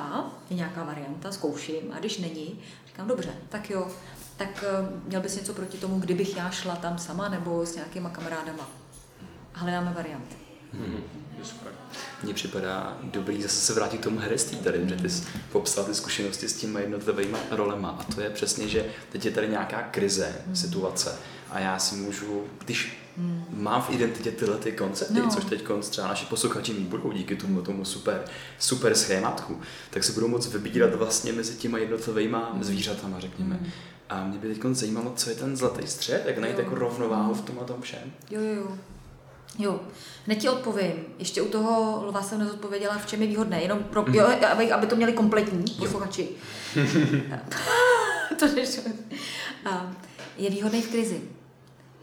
je nějaká varianta, zkouším. A když není, říkám, dobře, tak jo, tak uh, měl bys něco proti tomu, kdybych já šla tam sama nebo s nějakýma kamarádama. Hledáme varianty. Hmm. Mně připadá dobrý zase se vrátit k tomu herectví tady, že ty jsi popsal ty zkušenosti s těma jednotlivými rolema a to je přesně, že teď je tady nějaká krize, hmm. situace a já si můžu, když hmm. mám v identitě tyhle ty koncepty, no. což teď třeba naši posluchači mít budou díky tomu, tomu super, super schématku, tak se budou moct vybírat vlastně mezi těma jednotlivými hmm. zvířatama, řekněme. Hmm. A mě by teď zajímalo, co je ten zlatý střed, jak najít jako rovnováhu v tom a tom všem. Jo, jo, jo. Jo, hned ti odpovím. Ještě u toho lva jsem nezodpověděla, v čem je výhodné. Jenom pro, mm. jo, aby, aby to měli kompletní posluchači. to Je výhodný v krizi.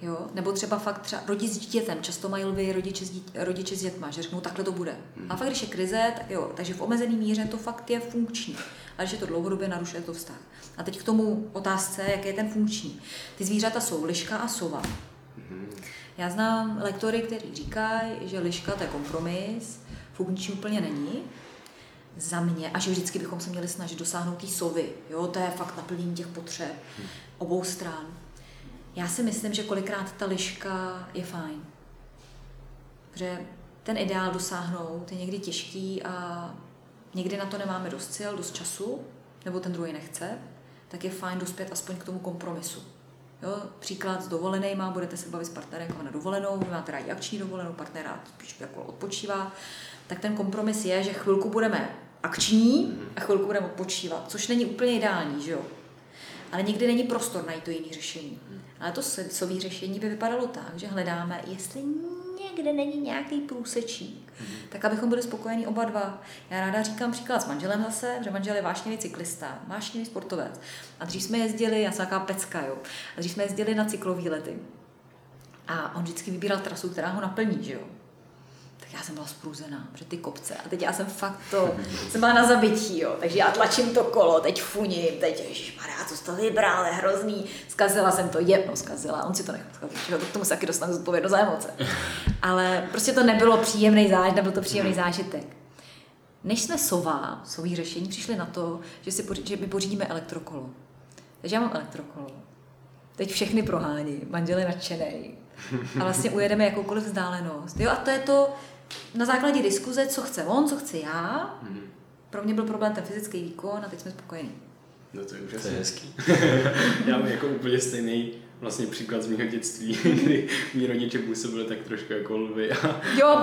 Jo? Nebo třeba fakt třeba rodič s dítětem, často mají lvy rodiče s, dítě, rodiče s dětma, že řeknou, takhle to bude. A fakt, když je krize, tak jo, takže v omezený míře to fakt je funkční. A když je to dlouhodobě, narušuje to vztah. A teď k tomu otázce, jaký je ten funkční. Ty zvířata jsou liška a sova. Já znám lektory, kteří říkají, že liška to je kompromis, funkční úplně není, za mě, a že vždycky bychom se měli snažit dosáhnout té sovy. Jo, to je fakt naplnění těch potřeb obou stran. Já si myslím, že kolikrát ta liška je fajn. Že ten ideál dosáhnout je někdy těžký a někdy na to nemáme dost sil, dost času, nebo ten druhý nechce, tak je fajn dospět aspoň k tomu kompromisu. Jo, příklad s dovolenýma, budete se bavit s partnerem jako na dovolenou, vy máte rádi akční dovolenou, partner rád spíš jako odpočívá, tak ten kompromis je, že chvilku budeme akční a chvilku budeme odpočívat, což není úplně ideální, že jo? Ale někdy není prostor najít to jiné řešení. Ale to srdcové řešení by vypadalo tak, že hledáme, jestli někde není nějaký průsečík, mm-hmm. tak abychom byli spokojení oba dva. Já ráda říkám příklad s manželem zase, že manžel je vášnivý cyklista, vášnivý sportovec. A dřív jsme jezdili, já jsem taková pecka, jo. A dřív jsme jezdili na cyklový lety. A on vždycky vybíral trasu, která ho naplní, že jo já jsem byla spruzená, protože ty kopce. A teď já jsem fakt to, jsem byla na zabití, jo. Takže já tlačím to kolo, teď funím, teď ježišmarja, co jsi to vybral, je hrozný. Zkazila jsem to jedno, zkazila, on si to nechal zkazit, že k tomu se taky dostanu zodpovědnost za emoce. Ale prostě to nebylo příjemný zážitek, nebyl to příjemný zážitek. Než jsme sova, sový řešení, přišli na to, že, si, že my pořídíme elektrokolo. Takže já mám elektrokolo. Teď všechny prohání, manžel je nadšený. A vlastně ujedeme jakoukoliv vzdálenost. Jo, a to je to, na základě diskuze, co chce on, co chci já. Mm-hmm. Pro mě byl problém ten fyzický výkon a teď jsme spokojení. No to je úžasné. To je hezký. já mám jako úplně stejný vlastně příklad z mého dětství, kdy mý rodiče působili tak trošku jako lvy. A jo,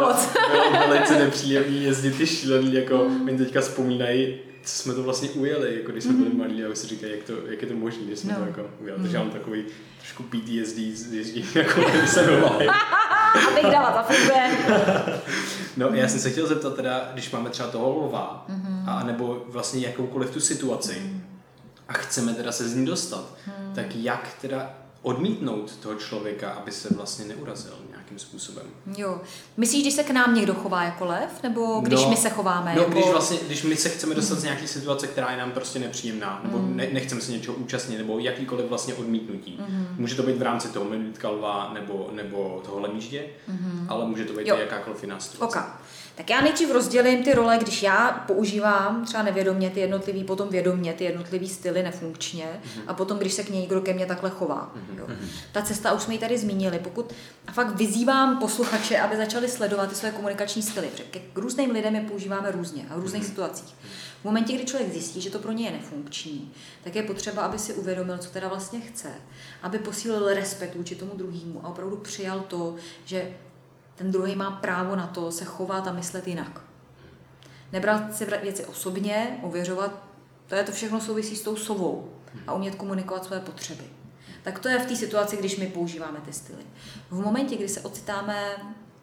moc. Bylo velice nepříjemný jezdit ty šílený, jako mm. mi teďka vzpomínají, co jsme to vlastně ujeli, jako když jsme byli mm. malí a si říkají, jak, to, jak je to možné, že jsme no. to jako ujeli. Takže já mám takový trošku PTSD z jezdí, jako když jsem byl malý. Abych dala za funguje. No, já jsem se chtěl zeptat teda, když máme třeba toho lva, mm-hmm. a nebo vlastně jakoukoliv tu situaci, mm. a chceme teda se z ní dostat, mm. tak jak teda odmítnout toho člověka, aby se vlastně neurazil nějakým způsobem. Jo. Myslíš, když se k nám někdo chová jako lev, nebo když no, my se chováme? No, jako... když vlastně, když my se chceme dostat z nějaké situace, která je nám prostě nepříjemná, nebo mm. ne, nechceme se něčeho účastnit, nebo jakýkoliv vlastně odmítnutí. Mm. Může to být v rámci toho medvídka lva, nebo, nebo toho lemíždě, mm. ale může to být jo. i jakákoliv jiná situace. Okay. Tak já nejdřív rozdělím ty role, když já používám třeba nevědomě ty jednotlivý, potom vědomě ty jednotlivý styly nefunkčně mm-hmm. a potom, když se k něj někdo ke mně takhle chová. Mm-hmm. Jo. Ta cesta, už jsme ji tady zmínili, pokud a fakt vyzývám posluchače, aby začali sledovat ty své komunikační styly, protože k různým lidem je používáme různě a v různých mm-hmm. situacích. V momentě, kdy člověk zjistí, že to pro ně je nefunkční, tak je potřeba, aby si uvědomil, co teda vlastně chce, aby posílil respekt vůči tomu druhému a opravdu přijal to, že ten druhý má právo na to se chovat a myslet jinak. Nebrat si věci osobně, ověřovat, to je to všechno souvisí s tou sovou a umět komunikovat své potřeby. Tak to je v té situaci, když my používáme ty styly. V momentě, kdy se ocitáme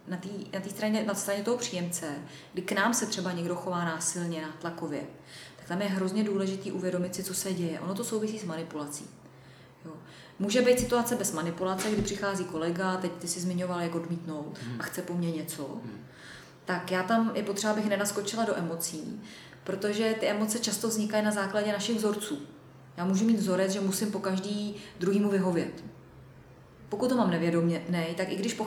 na té na straně, na straně toho příjemce, kdy k nám se třeba někdo chová násilně, tlakově, tak tam je hrozně důležitý uvědomit si, co se děje. Ono to souvisí s manipulací. Může být situace bez manipulace, kdy přichází kolega, teď ty si zmiňoval, jak odmítnout a chce po mně něco. Tak já tam je potřeba, abych nenaskočila do emocí, protože ty emoce často vznikají na základě našich vzorců. Já můžu mít vzorec, že musím po každý druhýmu vyhovět. Pokud to mám nevědomě, ne, tak i když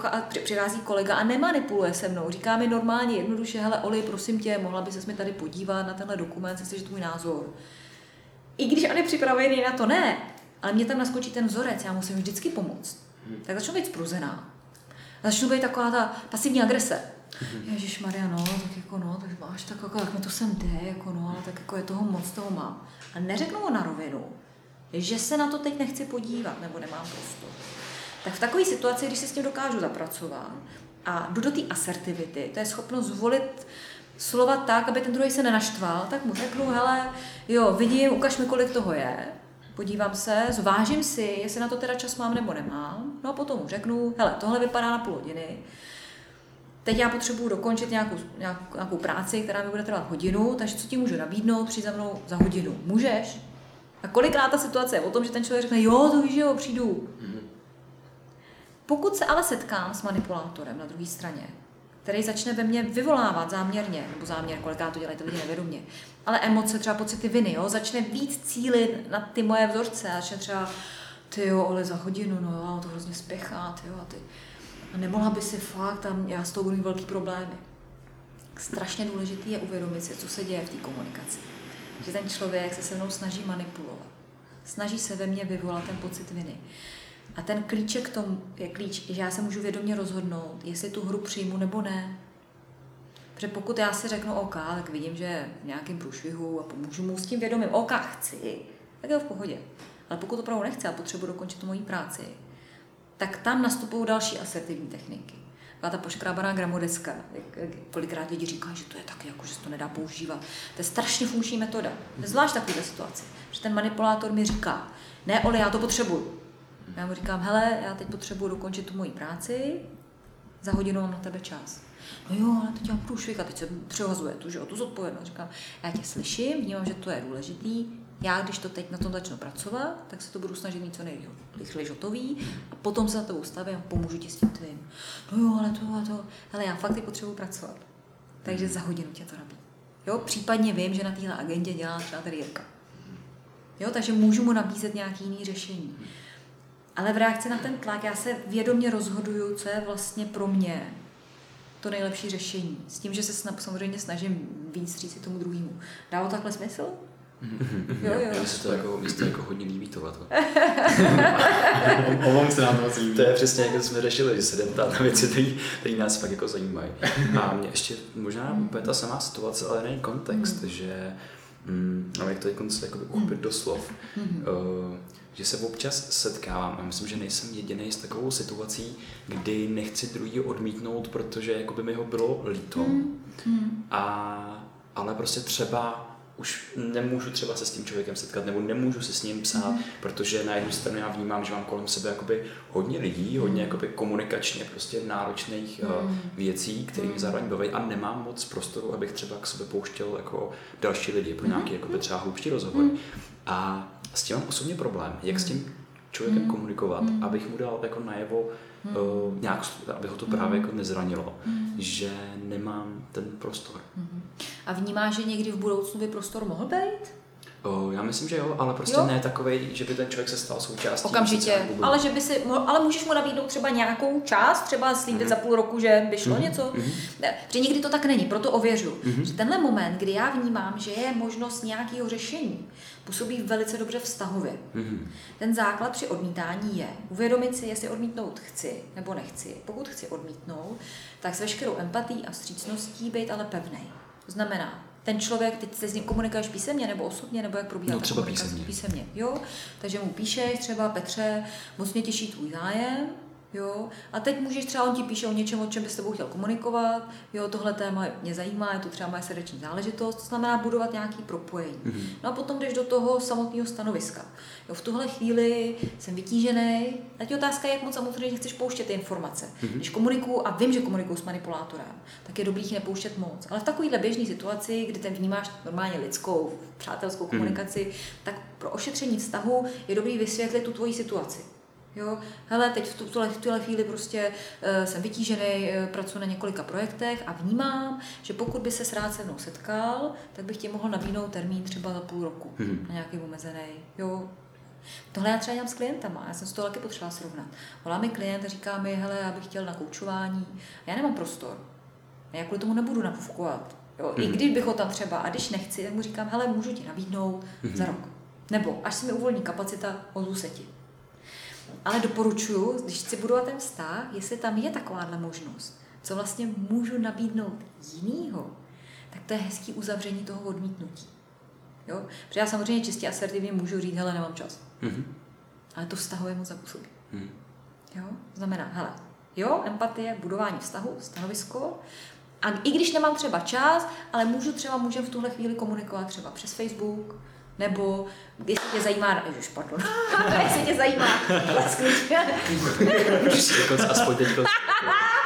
přichází kolega a nemanipuluje se mnou, říká mi normálně, jednoduše, hele Oli, prosím tě, mohla by se mi tady podívat na tenhle dokument, jestli je tvůj názor. I když on je připravený na to, ne, ale mě tam naskočí ten vzorec, já musím vždycky pomoct. Hmm. Tak začnu být spruzená. Začnu být taková ta pasivní agrese. Hmm. Ježíš Maria, no, tak jako no, tak máš tak jako, jak mi to sem jde, jako no, ale tak jako je toho moc, toho mám. A neřeknu mu na rovinu, že se na to teď nechci podívat, nebo nemám prostor. Tak v takové situaci, když se s tím dokážu zapracovat a jdu do té asertivity, to je schopnost zvolit slova tak, aby ten druhý se nenaštval, tak mu řeknu, hele, jo, vidím, ukaž mi, kolik toho je, podívám se, zvážím si, jestli na to teda čas mám nebo nemám, no a potom mu řeknu, hele, tohle vypadá na půl hodiny, teď já potřebuji dokončit nějakou, nějakou, nějakou práci, která mi bude trvat hodinu, takže co ti můžu nabídnout, přijď za mnou za hodinu. Můžeš? A kolikrát ta situace je o tom, že ten člověk řekne, jo, to víš, jo, přijdu. Pokud se ale setkám s manipulátorem na druhé straně, který začne ve mně vyvolávat záměrně, nebo záměr, kolikrát to dělají ty lidi nevědomě, ale emoce, třeba pocity viny, jo, začne víc cílit na ty moje vzorce, začne třeba, ty jo, ale za hodinu, no jo, to hrozně spěchá, ty jo, a ty. A nemohla by si fakt, tam já s tou budu mít velký problémy. Strašně důležité je uvědomit si, co se děje v té komunikaci. Že ten člověk se se mnou snaží manipulovat. Snaží se ve mně vyvolat ten pocit viny. A ten klíček k tomu je klíč, že já se můžu vědomě rozhodnout, jestli tu hru přijmu nebo ne. Protože pokud já si řeknu OK, tak vidím, že v nějakém průšvihu a pomůžu mu s tím vědomím, OK, chci, tak je v pohodě. Ale pokud opravdu nechci a potřebuji dokončit tu moji práci, tak tam nastupují další asertivní techniky. Taková ta poškrábaná gramodeska, jak, kolikrát lidi říkají, že to je taky, jako, že se to nedá používat. To je strašně funkční metoda. Zvlášť takovýhle situace. Že ten manipulátor mi říká, ne, Oli, já to potřebuju. Já mu říkám, hele, já teď potřebuji dokončit tu moji práci, za hodinu mám na tebe čas. No jo, ale teď mám průšvih a teď se přehazuje tu, že, tu zodpovědnost. Říkám, já tě slyším, vnímám, že to je důležitý, já, když to teď na tom začnu pracovat, tak se to budu snažit mít co nejrychleji hotový a potom se na to ustavím a pomůžu ti s tím tvým. No jo, ale to a to, ale já fakt potřebuji pracovat. Takže za hodinu tě to nabí. Jo, případně vím, že na téhle agendě dělá třeba tady Jirka. Jo, takže můžu mu nabízet nějaký jiný řešení. Ale v reakci na ten tlak já se vědomě rozhoduju, co je vlastně pro mě to nejlepší řešení. S tím, že se snad, samozřejmě snažím víc říct tomu druhému. Dává takhle smysl? jo, jo. Mně se to jako, to jako hodně líbí tohle. Omlouvám se nám to líbí. To je přesně, jak jsme řešili, že se jdeme ptát na věci, které nás fakt jako zajímají. A mě ještě možná úplně ta samá situace, ale není kontext, mm. že mm, ale jak to jako uchopit do slov. Mm. Uh, že se občas setkávám a myslím, že nejsem jediný s takovou situací, kdy nechci druhý odmítnout, protože jako by mi ho bylo líto. Mm. Mm. A, ale prostě třeba už nemůžu třeba se s tím člověkem setkat, nebo nemůžu se s ním psát, mm. protože na jednu stranu já vnímám, že mám kolem sebe jakoby hodně lidí, hodně mhm. jakoby komunikačně prostě náročných mm. věcí, které mě mhm. zároveň baví a nemám moc prostoru, abych třeba k sobě pouštěl jako další lidi pro nějaký jakoby třeba hlubší rozhovor. Mm. A s tím mám osobně problém, jak s tím člověkem mm. komunikovat, mm. abych mu dal jako najevo mm. uh, nějak, aby ho to právě jako nezranilo, mm. že nemám ten prostor. Mm. A vnímáš, že někdy v budoucnu by prostor mohl být? O, já myslím, že jo, ale prostě jo? ne takový, že by ten člověk se stal součástí. Okamžitě, ale že by si, ale můžeš mu nabídnout třeba nějakou část, třeba slíbit mm-hmm. za půl roku, že by šlo mm-hmm. něco. Mm-hmm. Ne, protože nikdy to tak není, proto ověřu. Mm-hmm. Že tenhle moment, kdy já vnímám, že je možnost nějakého řešení, působí velice dobře vztahově. Mm-hmm. Ten základ při odmítání je uvědomit si, jestli odmítnout chci nebo nechci. Pokud chci odmítnout, tak s veškerou empatí a vstřícností být ale pevný. To znamená, ten člověk, teď se s ním komunikuješ písemně nebo osobně, nebo jak probíhá no, třeba písemně. písemně. Jo? Takže mu píšeš třeba, Petře, moc mě těší tvůj zájem, Jo? A teď můžeš třeba, on ti píše o něčem, o čem by s tebou chtěl komunikovat, jo, tohle téma mě zajímá, je to třeba moje srdeční záležitost, to znamená budovat nějaký propojení. Mm-hmm. No a potom jdeš do toho samotného stanoviska. Jo, v tuhle chvíli jsem vytížený, ti otázka je, jak moc samozřejmě chceš pouštět ty informace. Mm-hmm. Když komunikuju a vím, že komunikuju s manipulátorem, tak je dobrý jich nepouštět moc. Ale v takovéhle běžné situaci, kdy ten vnímáš normálně lidskou, přátelskou mhm. komunikaci, mm-hmm. tak pro ošetření vztahu je dobrý vysvětlit tu tvoji situaci. Jo, hele, teď v, tuhle, tuhle chvíli prostě uh, jsem vytížený, uh, pracuji na několika projektech a vnímám, že pokud by se rád se mnou setkal, tak bych ti mohl nabídnout termín třeba za půl roku hmm. na nějaký omezený. Jo, Tohle já třeba dělám s klientama, já jsem si to taky potřeba srovnat. Volá mi klient a říká mi, hele, já bych chtěl na koučování, já nemám prostor. Já kvůli tomu nebudu napufkovat. Jo, hmm. I když bych ho tam třeba, a když nechci, tak mu říkám, hele, můžu ti nabídnout hmm. za rok. Nebo až se mi uvolní kapacita, ozvu se ti. Ale doporučuju, když chci budovat ten vztah, jestli tam je takováhle možnost, co vlastně můžu nabídnout jinýho, tak to je hezký uzavření toho odmítnutí. Jo? Protože já samozřejmě čistě asertivně můžu říct, hele, nemám čas. Mm-hmm. Ale to vztahuje moc zapůsobí. Mm. Jo? Znamená, hele, jo, empatie, budování vztahu, stanovisko, a i když nemám třeba čas, ale můžu třeba, můžeme v tuhle chvíli komunikovat třeba přes Facebook, nebo jestli tě zajímá, ježiš, pardon, jestli tě zajímá dokonce aspoň teď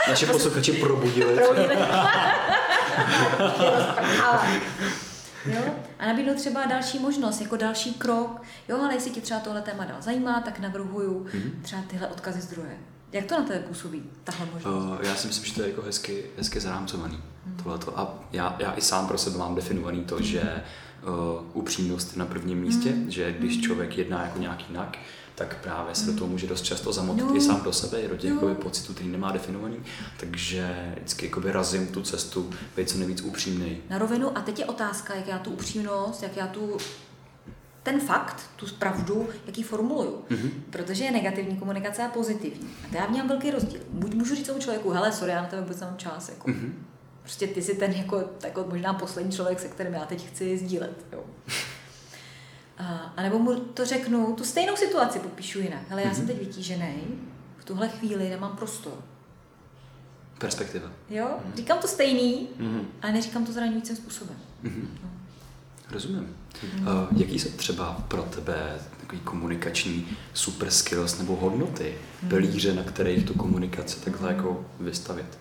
naše posluchače probudili. probudili. Jo? A nabídnout třeba další možnost, jako další krok. Jo, ale jestli ti třeba tohle téma dál zajímá, tak navrhuju mm-hmm. třeba tyhle odkazy zdroje. Jak to na tebe působí, tahle možnost? Uh, já si myslím, že to je jako hezky, hezky zarámcovaný. Hmm. Tohleto. A já, já i sám pro sebe mám definovaný to, že uh, upřímnost na prvním místě, mm. že když člověk jedná jako nějaký jinak, tak právě se do toho může dost často zamotit no. i sám do sebe, do těch no. pocitů, který nemá definovaný. Takže vždycky jakoby razím tu cestu, být co nejvíc upřímný. Na rovinu, a teď je otázka, jak já tu upřímnost, jak já tu ten fakt, tu pravdu, jak ji formuluju. Mm-hmm. Protože je negativní komunikace a pozitivní. A to já vnímám velký rozdíl. Buď můžu říct tomu člověku, hele, sorry, já na tebe vůbec mám čas. Jako. Mm-hmm. Prostě ty jsi ten jako, jako možná poslední člověk, se kterým já teď chci sdílet. Jo. A, a nebo mu to řeknu, tu stejnou situaci popíšu jinak. Ale já mm-hmm. jsem teď vytížený, v tuhle chvíli nemám prostor. Perspektiva. Jo, mm-hmm. říkám to stejný, mm-hmm. ale neříkám to zraňujícím způsobem. Mm-hmm. No. Rozumím. Mm-hmm. Uh, jaký jsou třeba pro tebe takový komunikační super skills nebo hodnoty, mm-hmm. pilíře, na kterých tu komunikaci takhle jako vystavit?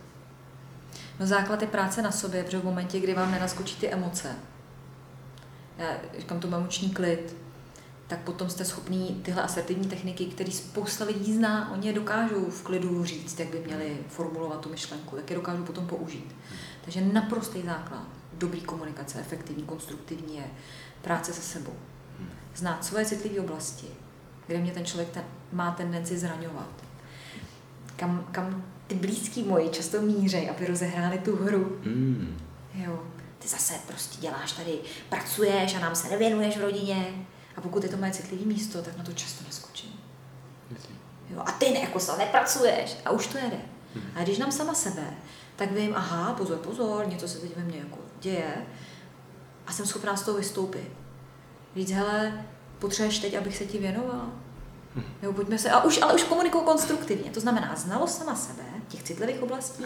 No základ je práce na sobě, protože v momentě, kdy vám nenaskočí ty emoce, já říkám to emoční klid, tak potom jste schopní tyhle asertivní techniky, které spousta lidí zná, oni je dokážou v klidu říct, jak by měli formulovat tu myšlenku, jak je dokážou potom použít. Takže naprostý základ dobrý komunikace, efektivní, konstruktivní je práce se sebou. Znát svoje citlivé oblasti, kde mě ten člověk ten, má tendenci zraňovat. Kam, kam ty blízký moji často mířejí, aby rozehráli tu hru. Mm. Jo, ty zase prostě děláš tady, pracuješ a nám se nevěnuješ v rodině. A pokud je to moje citlivé místo, tak na to často neskočím. Jo, a ty ne, jako se nepracuješ a už to jede. Mm. A když nám sama sebe, tak vím, aha, pozor, pozor, něco se teď ve mně jako děje a jsem schopná z toho vystoupit. Říct, hele, potřebuješ teď, abych se ti věnoval? Jo, pojďme se, a už, ale už komunikuju konstruktivně. To znamená znalost sama sebe, těch citlivých oblastí,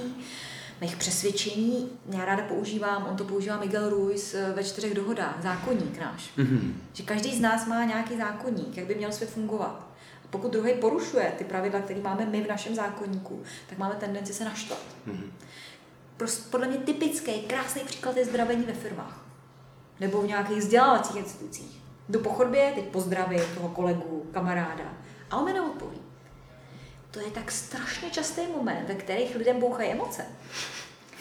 mých přesvědčení, já ráda používám, on to používá Miguel Ruiz eh, ve čtyřech dohodách, zákonník náš. Mm-hmm. Že každý z nás má nějaký zákonník, jak by měl svět fungovat. A pokud druhý porušuje ty pravidla, které máme my v našem zákonníku, tak máme tendenci se naštvat. Mm-hmm. Prostě podle mě typický, krásný příklad je zdravení ve firmách. Nebo v nějakých vzdělávacích institucích. Do po chodbě, teď pozdravím toho kolegu, kamaráda. A on mi neodpoví. To je tak strašně častý moment, ve kterých lidem bouchají emoce.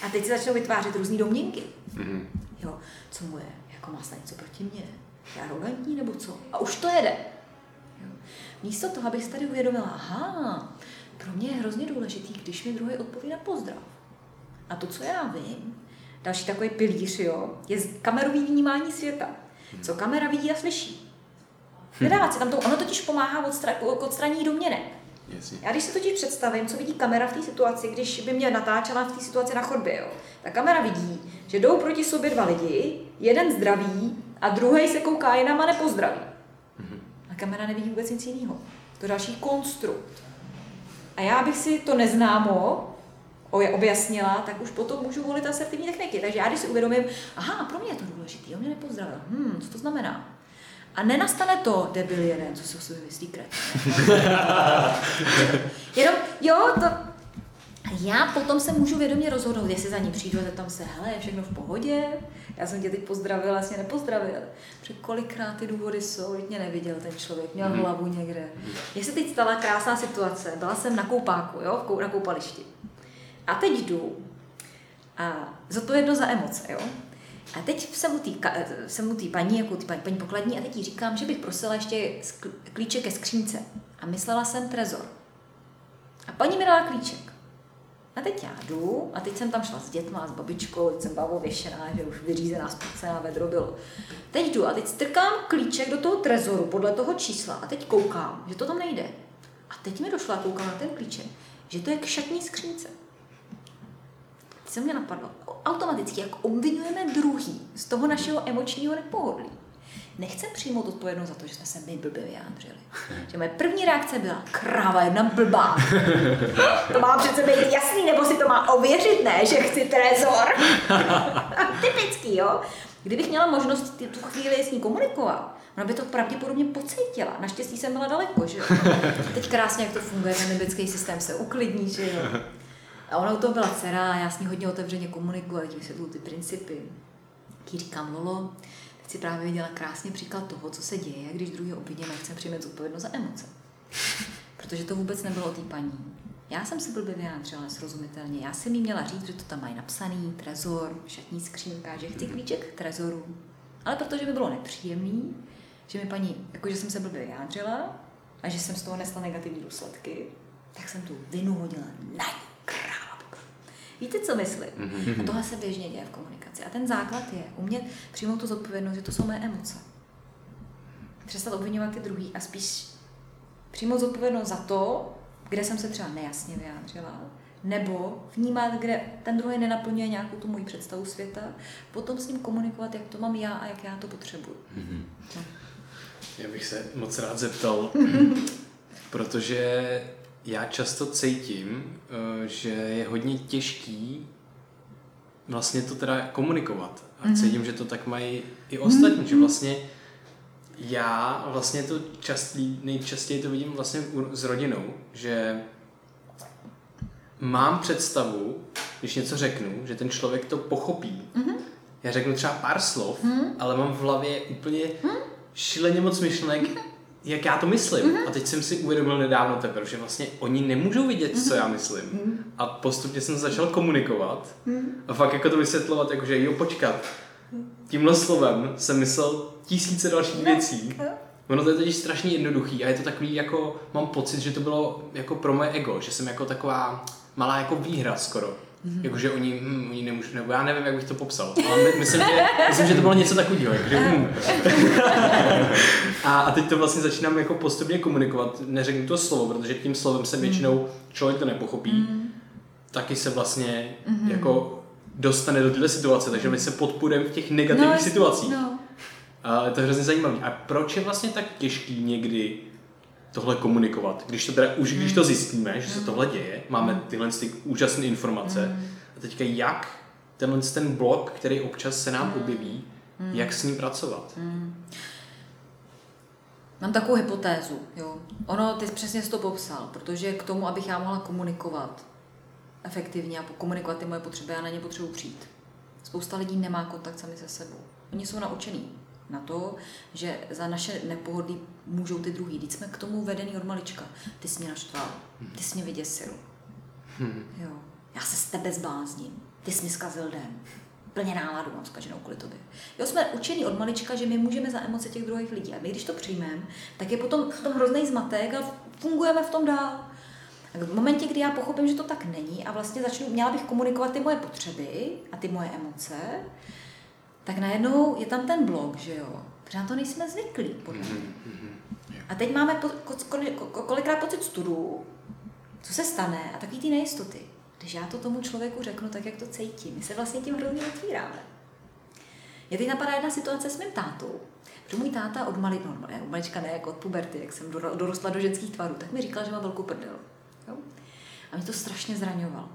A teď se začnou vytvářet různé domněnky. Mm-hmm. Jo, co mu je? Jako má snad něco proti mně? Je arrogantní nebo co? A už to jede. Jo. Místo toho, abych si tady uvědomila, aha, pro mě je hrozně důležitý, když mi druhý odpoví na pozdrav. A to, co já vím, další takový pilíř, jo, je kamerový vnímání světa. Co kamera vidí a slyší. Nedávat si tam to, ono totiž pomáhá odstra, k odstranění domněnek. Jasně. Já když si totiž představím, co vidí kamera v té situaci, když by mě natáčela v té situaci na chodbě, jo, ta kamera vidí, že jdou proti sobě dva lidi, jeden zdraví a druhý se kouká jinam a nepozdraví. Mm-hmm. A kamera nevidí vůbec nic jiného. To je další konstrukt. a já bych si to neznámo objasnila, tak už potom můžu volit asertivní techniky. Takže já když si uvědomím, aha, pro mě je to důležité, on mě nepozdravil, hm, co to znamená? A nenastane to, debil jeden, co si o sobě myslí kret. Jenom, jo, to, já potom se můžu vědomě rozhodnout, jestli za ní přijdu a zeptám se, hele, je všechno v pohodě? Já jsem tě teď pozdravil, vlastně nepozdravil. Protože kolikrát ty důvody jsou, že mě neviděl ten člověk, měl mm. hlavu někde. Mně se teď stala krásná situace, byla jsem na koupáku, jo, na koupališti. A teď jdu a zodpovědnost za emoce, jo. A teď jsem u té paní, jako tý paní, paní pokladní, a teď jí říkám, že bych prosila ještě klíček ke skřínce. A myslela jsem trezor. A paní mi dala klíček. A teď já jdu, a teď jsem tam šla s dětma, s babičkou, teď jsem bavou věšená, že už vyřízená na vedro bylo. Teď jdu a teď strkám klíček do toho trezoru podle toho čísla a teď koukám, že to tam nejde. A teď mi došla, koukám na ten klíček, že to je k šatní skřínce. Se mě napadlo, automaticky, jak obvinujeme druhý z toho našeho emočního nepohodlí nechcem přijmout odpovědnost za to, že jsme se my blbě vyjádřili. Že moje první reakce byla, kráva jedna blbá. To má přece být jasný, nebo si to má ověřit, ne, že chci trezor. Typický, jo. Kdybych měla možnost tu chvíli s ní komunikovat, Ona by to pravděpodobně pocítila. Naštěstí jsem byla daleko, že jo. Teď krásně, jak to funguje, ten systém se uklidní, že jo. A ona to byla dcera já s ní hodně otevřeně komunikuji, tím vysvětluji ty principy. Ký říkám, Lolo, si právě viděla krásně příklad toho, co se děje, když druhý obviněný chce přijmout odpovědnost za emoce. Protože to vůbec nebylo o té paní. Já jsem se blbě vyjádřila srozumitelně. Já jsem jí měla říct, že to tam mají napsaný, trezor, šatní skřínka, že chci klíček k trezoru. Ale protože by bylo nepříjemný, že mi paní, jakože jsem se blbě vyjádřila a že jsem z toho nesla negativní důsledky, tak jsem tu vinu hodila na ní. Víte, co myslím? Mm-hmm. A tohle se běžně děje v komunikaci. A ten základ je umět přijmout tu zodpovědnost, že to jsou mé emoce. Přestat obvinovat ty druhý a spíš přijmout zodpovědnost za to, kde jsem se třeba nejasně vyjádřila, nebo vnímat, kde ten druhý nenaplňuje nějakou tu moji představu světa, potom s ním komunikovat, jak to mám já a jak já to potřebuji. Mm-hmm. No. Já bych se moc rád zeptal, protože já často cítím, eh, že je hodně těžký vlastně to teda komunikovat. A mm-hmm. cítím, že to tak mají i ostatní, mm-hmm. že vlastně já vlastně to častý, nejčastěji to vidím vlastně s rodinou, že mám představu, když něco řeknu, že ten člověk to pochopí. Mm-hmm. Já řeknu třeba pár slov, mm-hmm. ale mám v hlavě úplně mm-hmm. šíleně moc myšlenek, mm-hmm jak já to myslím. Mm-hmm. A teď jsem si uvědomil nedávno teprve, že vlastně oni nemůžou vidět, mm-hmm. co já myslím. Mm-hmm. A postupně jsem začal komunikovat mm-hmm. a fakt jako to vysvětlovat, jakože jo, počkat, tímhle slovem jsem myslel tisíce dalších no. věcí. Ono to je totiž strašně jednoduchý a je to takový jako, mám pocit, že to bylo jako pro moje ego, že jsem jako taková malá jako výhra skoro. Mm-hmm. Jakože oni, hm, oni nemůžou, nebo já nevím, jak bych to popsal, ale my, myslím, že, myslím, že to bylo něco takového, jakože hm. a, a teď to vlastně začínám jako postupně komunikovat, neřeknu to slovo, protože tím slovem se většinou člověk to nepochopí, mm-hmm. taky se vlastně mm-hmm. jako dostane do této situace, takže my se podpůjdeme v těch negativních no, situacích. No. A to je hrozně zajímavé. A proč je vlastně tak těžký někdy tohle komunikovat. Když to, teda, už když to hmm. zjistíme, že se hmm. tohle děje, máme hmm. tyhle ty úžasné informace, a teďka jak tenhle ten blok, který občas se nám objeví, jak s ním pracovat? Mám takovou hypotézu, jo. Ono, ty jsi přesně to popsal, protože k tomu, abych já mohla komunikovat efektivně a komunikovat ty moje potřeby, já na ně potřebuji přijít. Spousta lidí nemá kontakt sami se sebou. Oni jsou naučení na to, že za naše nepohodlí můžou ty druhý. Teď jsme k tomu vedený od malička. Ty jsi mě naštval, ty jsi mě vyděsil. Hmm. Jo. Já se z tebe zblázním, ty jsi mi zkazil den. Plně náladu mám zkaženou kvůli tobě. Jo, jsme učení od malička, že my můžeme za emoce těch druhých lidí. A my, když to přijmeme, tak je potom v tom hrozný zmatek a fungujeme v tom dál. v momentě, kdy já pochopím, že to tak není a vlastně začnu, měla bych komunikovat ty moje potřeby a ty moje emoce, tak najednou je tam ten blok, že jo? Protože na to nejsme zvyklí, podle mě. Mm-hmm. A teď máme po, kolikrát pocit studu, co se stane a takový ty nejistoty. Když já to tomu člověku řeknu tak, jak to cítím, my se vlastně tím hrozně otvíráme. Mě teď napadá jedna situace s mým tátou. Protože můj táta od mali, no, od malička ne, jako od puberty, jak jsem dorostla do ženských tvarů, tak mi říkal, že má velkou prdel. Jo? A mě to strašně zraňovalo.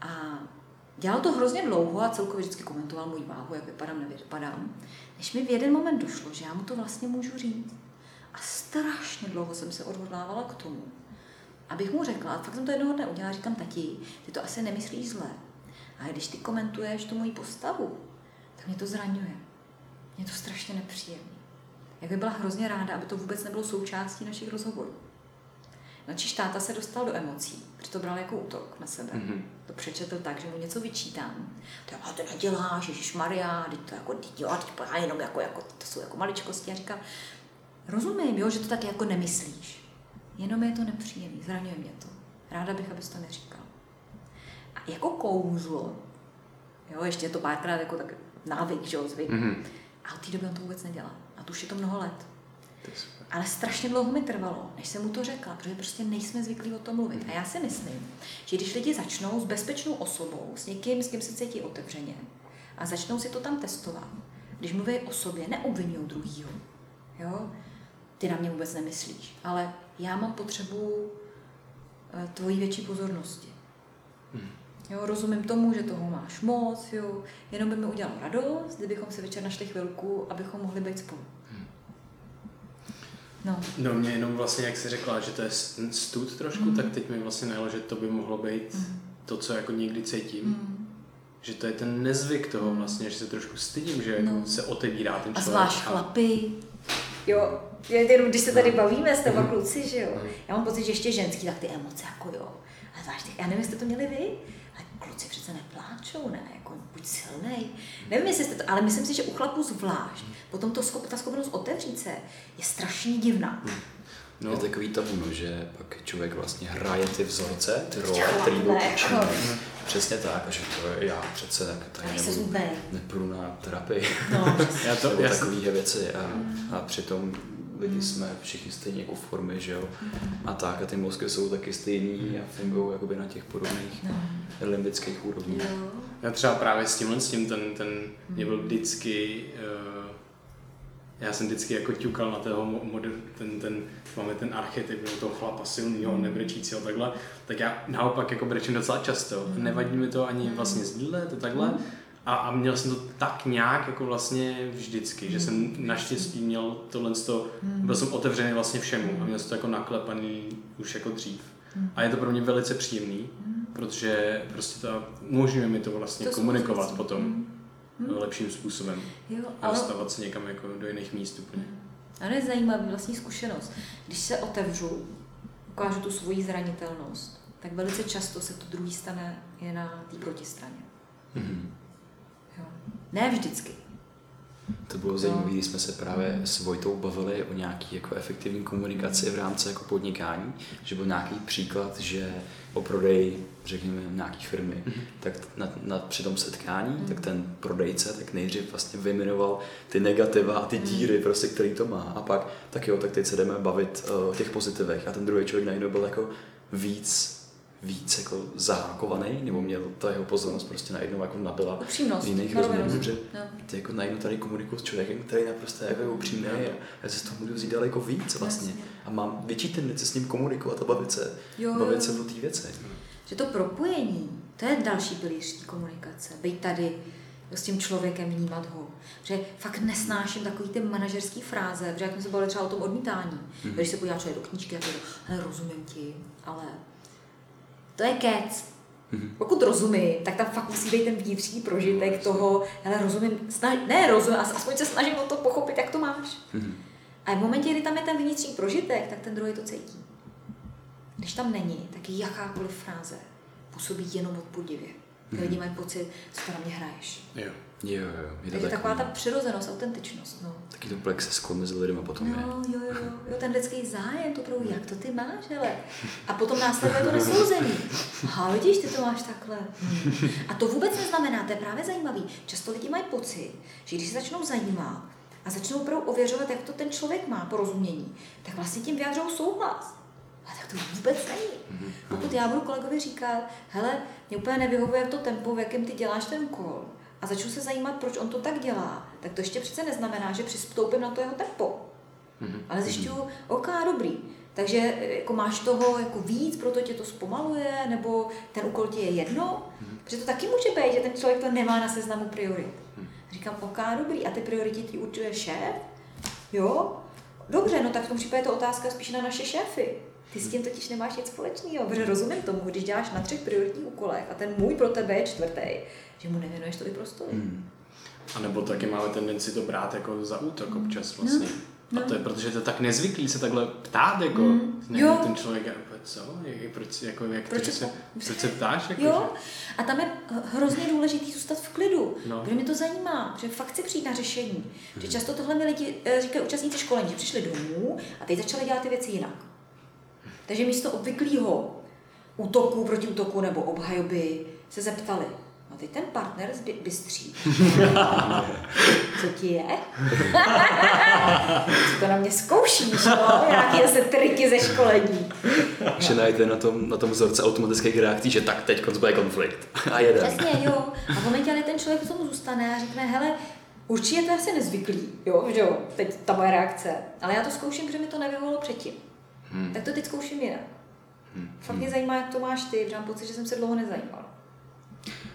A dělal to hrozně dlouho a celkově vždycky komentoval můj váhu, jak vypadám, nevypadám, než mi v jeden moment došlo, že já mu to vlastně můžu říct. A strašně dlouho jsem se odhodlávala k tomu, abych mu řekla, a fakt jsem to jednoho dne udělala, říkám, tati, ty to asi nemyslíš zle. A když ty komentuješ tu moji postavu, tak mě to zraňuje. Mě to strašně nepříjemné. Jak by byla hrozně ráda, aby to vůbec nebylo součástí našich rozhovorů. Načíž táta se dostal do emocí, protože to bral jako útok na sebe. Mm-hmm. To přečetl tak, že mu něco vyčítám. To já to neděláš, Ježíš Maria, teď to jako, teď já jenom jako, jako, to jsou jako maličkosti. A říkám, rozumím, jo, že to tak jako nemyslíš. Jenom je to nepříjemný, zraňuje mě to. Ráda bych, abys to neříkal. A jako kouzlo, jo, ještě je to párkrát jako tak návyk, že jo, zvyk. Mm-hmm. A od té doby on to vůbec nedělá. A to už je to mnoho let. Ale strašně dlouho mi trvalo, než jsem mu to řekla, protože prostě nejsme zvyklí o tom mluvit. A já si myslím, že když lidi začnou s bezpečnou osobou, s někým, s kým se cítí otevřeně, a začnou si to tam testovat, když mluví o sobě, neobvinují druhýho. Jo? Ty na mě vůbec nemyslíš, ale já mám potřebu eh, tvojí větší pozornosti. Hmm. Jo, rozumím tomu, že toho máš moc, jo. jenom by mi udělalo radost, kdybychom se večer našli chvilku, abychom mohli být spolu. No. no mě jenom vlastně, jak jsi řekla, že to je stud trošku, mm. tak teď mi vlastně najelo, že to by mohlo být mm. to, co jako někdy cítím. Mm. Že to je ten nezvyk toho mm. vlastně, že se trošku stydím, že no. se otevírá ten člověk. A zvlášť chlapy. Jo, jenom když se tady no. bavíme s těma mm. kluci, že jo. Mm. Já mám pocit, že ještě ženský, tak ty emoce jako jo. A zvlášť, já nevím, jestli to měli vy, ale kluci přece nepláčou, ne? Jako buď silnej. Nevím, jestli jste to, ale myslím si, že u chlapů zvlášť. Potom to, ta schopnost otevřít se je strašně divná. Hmm. No. Je takový tabu, no, že pak člověk vlastně hraje ty vzorce, ty role, který byl učený. Jako- přesně tak, a že to je já přece tak tady nebudu, nepůjdu na terapii. No, já to, já takové věci a, hmm. a přitom lidi jsme všichni stejně jako formy, že jo. A tak, a ty mozky jsou taky stejný a fungují jakoby na těch podobných no. limbických úrovních. Já třeba právě s tímhle s tím, ten, ten mě byl vždycky, uh, já jsem vždycky jako ťukal na toho model, ten, ten, máme ten archetyp toho chlapa silného, mm. nebrečícího takhle, tak já naopak jako brečím docela často. Mm. Nevadí mi to ani vlastně sdílet, takhle. Mm a, a měl jsem to tak nějak jako vlastně vždycky, že jsem hmm. naštěstí měl tohle, hmm. byl jsem otevřený vlastně všemu a měl jsem to jako naklepaný už jako dřív. Hmm. A je to pro mě velice příjemný, protože prostě to umožňuje mi to vlastně to komunikovat potom lepším způsobem. Jo, ale... A dostávat se někam jako do jiných míst úplně. Ano, je zajímavý vlastní zkušenost. Když se otevřu, ukážu tu svoji zranitelnost, tak velice často se to druhý stane je na té protistraně. Mm-hmm. Ne vždycky. To bylo zajímavé, když jsme se právě s Vojtou bavili o nějaký jako efektivní komunikaci v rámci jako podnikání, že byl nějaký příklad, že o prodeji, řekněme, nějaký firmy, mm-hmm. tak na, na, při tom setkání, mm-hmm. tak ten prodejce tak nejdřív vlastně vyjmenoval ty negativa a ty mhm. díry, prostě, který to má. A pak, tak jo, tak teď se jdeme bavit uh, o těch pozitivech. A ten druhý člověk najednou byl jako víc víc jako zahákovaný, nebo měl ta jeho pozornost prostě najednou jako nabyla Upřímnost. v jiných rozměrech, že ty jako najednou tady komunikuju s člověkem, který je naprosto jako upřímný a já se z toho můžu vzít daleko víc vlastně a mám větší tendenci s ním komunikovat a bavit se, jo, bavit se o té věci. Že to propojení, to je další pilíř komunikace, být tady s tím člověkem, vnímat ho. Že fakt nesnáším takový ty manažerský fráze, protože jak jsme se bavili třeba o tom odmítání, mm-hmm. když se podívá člověk do knížky to, rozumím ti, ale to je kec. Mm-hmm. Pokud rozumím, tak tam fakt musí být ten vnitřní prožitek toho, ale rozumím, snaž, ne rozumím, aspoň se snažím o to pochopit, jak to máš. Mm-hmm. A v momentě, kdy tam je ten vnitřní prožitek, tak ten druhý to cítí. Když tam není, tak jakákoliv fráze působí jenom odpudivě. Mm-hmm. Lidi mají pocit, co to na mě hraješ. Jo. Jo, jo, je to Takže taková ta přirozenost, autentičnost. No. Taky to plexes mezi lidmi potom no, je. Jo, jo, jo, ten lidský zájem, to opravdu, jak to ty máš, hele. A potom následuje to nesouzení. Aha, vidíš, ty to máš takhle. Hmm. A to vůbec neznamená, to je právě zajímavý. Často lidi mají pocit, že když se začnou zajímat a začnou opravdu ověřovat, jak to ten člověk má porozumění, tak vlastně tím vyjádřou souhlas. A tak to vůbec není. Mhm. Pokud já budu kolegovi říkat, hele, mě úplně nevyhovuje to tempo, v jakém ty děláš ten úkol, a začnu se zajímat, proč on to tak dělá, tak to ještě přece neznamená, že přistoupím na to jeho tempo. Mm-hmm. Ale zjišťuju, ok, dobrý, Takže jako máš toho jako víc, proto tě to zpomaluje, nebo ten úkol ti je jedno. Hmm. Protože to taky může být, že ten člověk to nemá na seznamu priorit. Hmm. Říkám, ok, dobrý, a ty priority ti určuje šéf? Jo? Dobře, no tak v tom případě je to otázka spíš na naše šéfy. Ty s tím totiž nemáš nic společného, protože rozumím tomu, když děláš na třech prioritních úkolech a ten můj pro tebe je čtvrtý, že mu nevěnuješ tolik prostoru. Hmm. A nebo taky máme tendenci to brát jako za útok občas vlastně. No. No. A to je protože to je tak nezvyklý se takhle ptát, jako mm. jo. ten člověk, jako, co, jak, proč, jako, jak proč, se, proč se ptáš? Jako, jo, že? a tam je hrozně důležitý zůstat v klidu, no. protože mě to zajímá, že fakt chci přijít na řešení. Mm. Že často tohle mi lidi eh, říkají účastníci školení, že přišli domů a teď začali dělat ty věci jinak. Takže místo obvyklého útoku proti útoku nebo obhajoby se zeptali, a teď ten partner bystří. Co ti je? Co to na mě zkoušíš, no? Nějaký zase triky ze školení. Že najde na tom, na tom vzorce automatických reakcí, že tak teď bude konflikt. A jede. Přesně, jo. A v momentě, ale ten člověk tomu zůstane a řekne, hele, určitě to je asi nezvyklý, jo, že jo, teď ta moje reakce. Ale já to zkouším, protože mi to nevyvolalo předtím. Hmm. Tak to teď zkouším jinak. Hmm. Fakt mě zajímá, jak to máš ty, protože mám pocit, že jsem se dlouho nezajímala.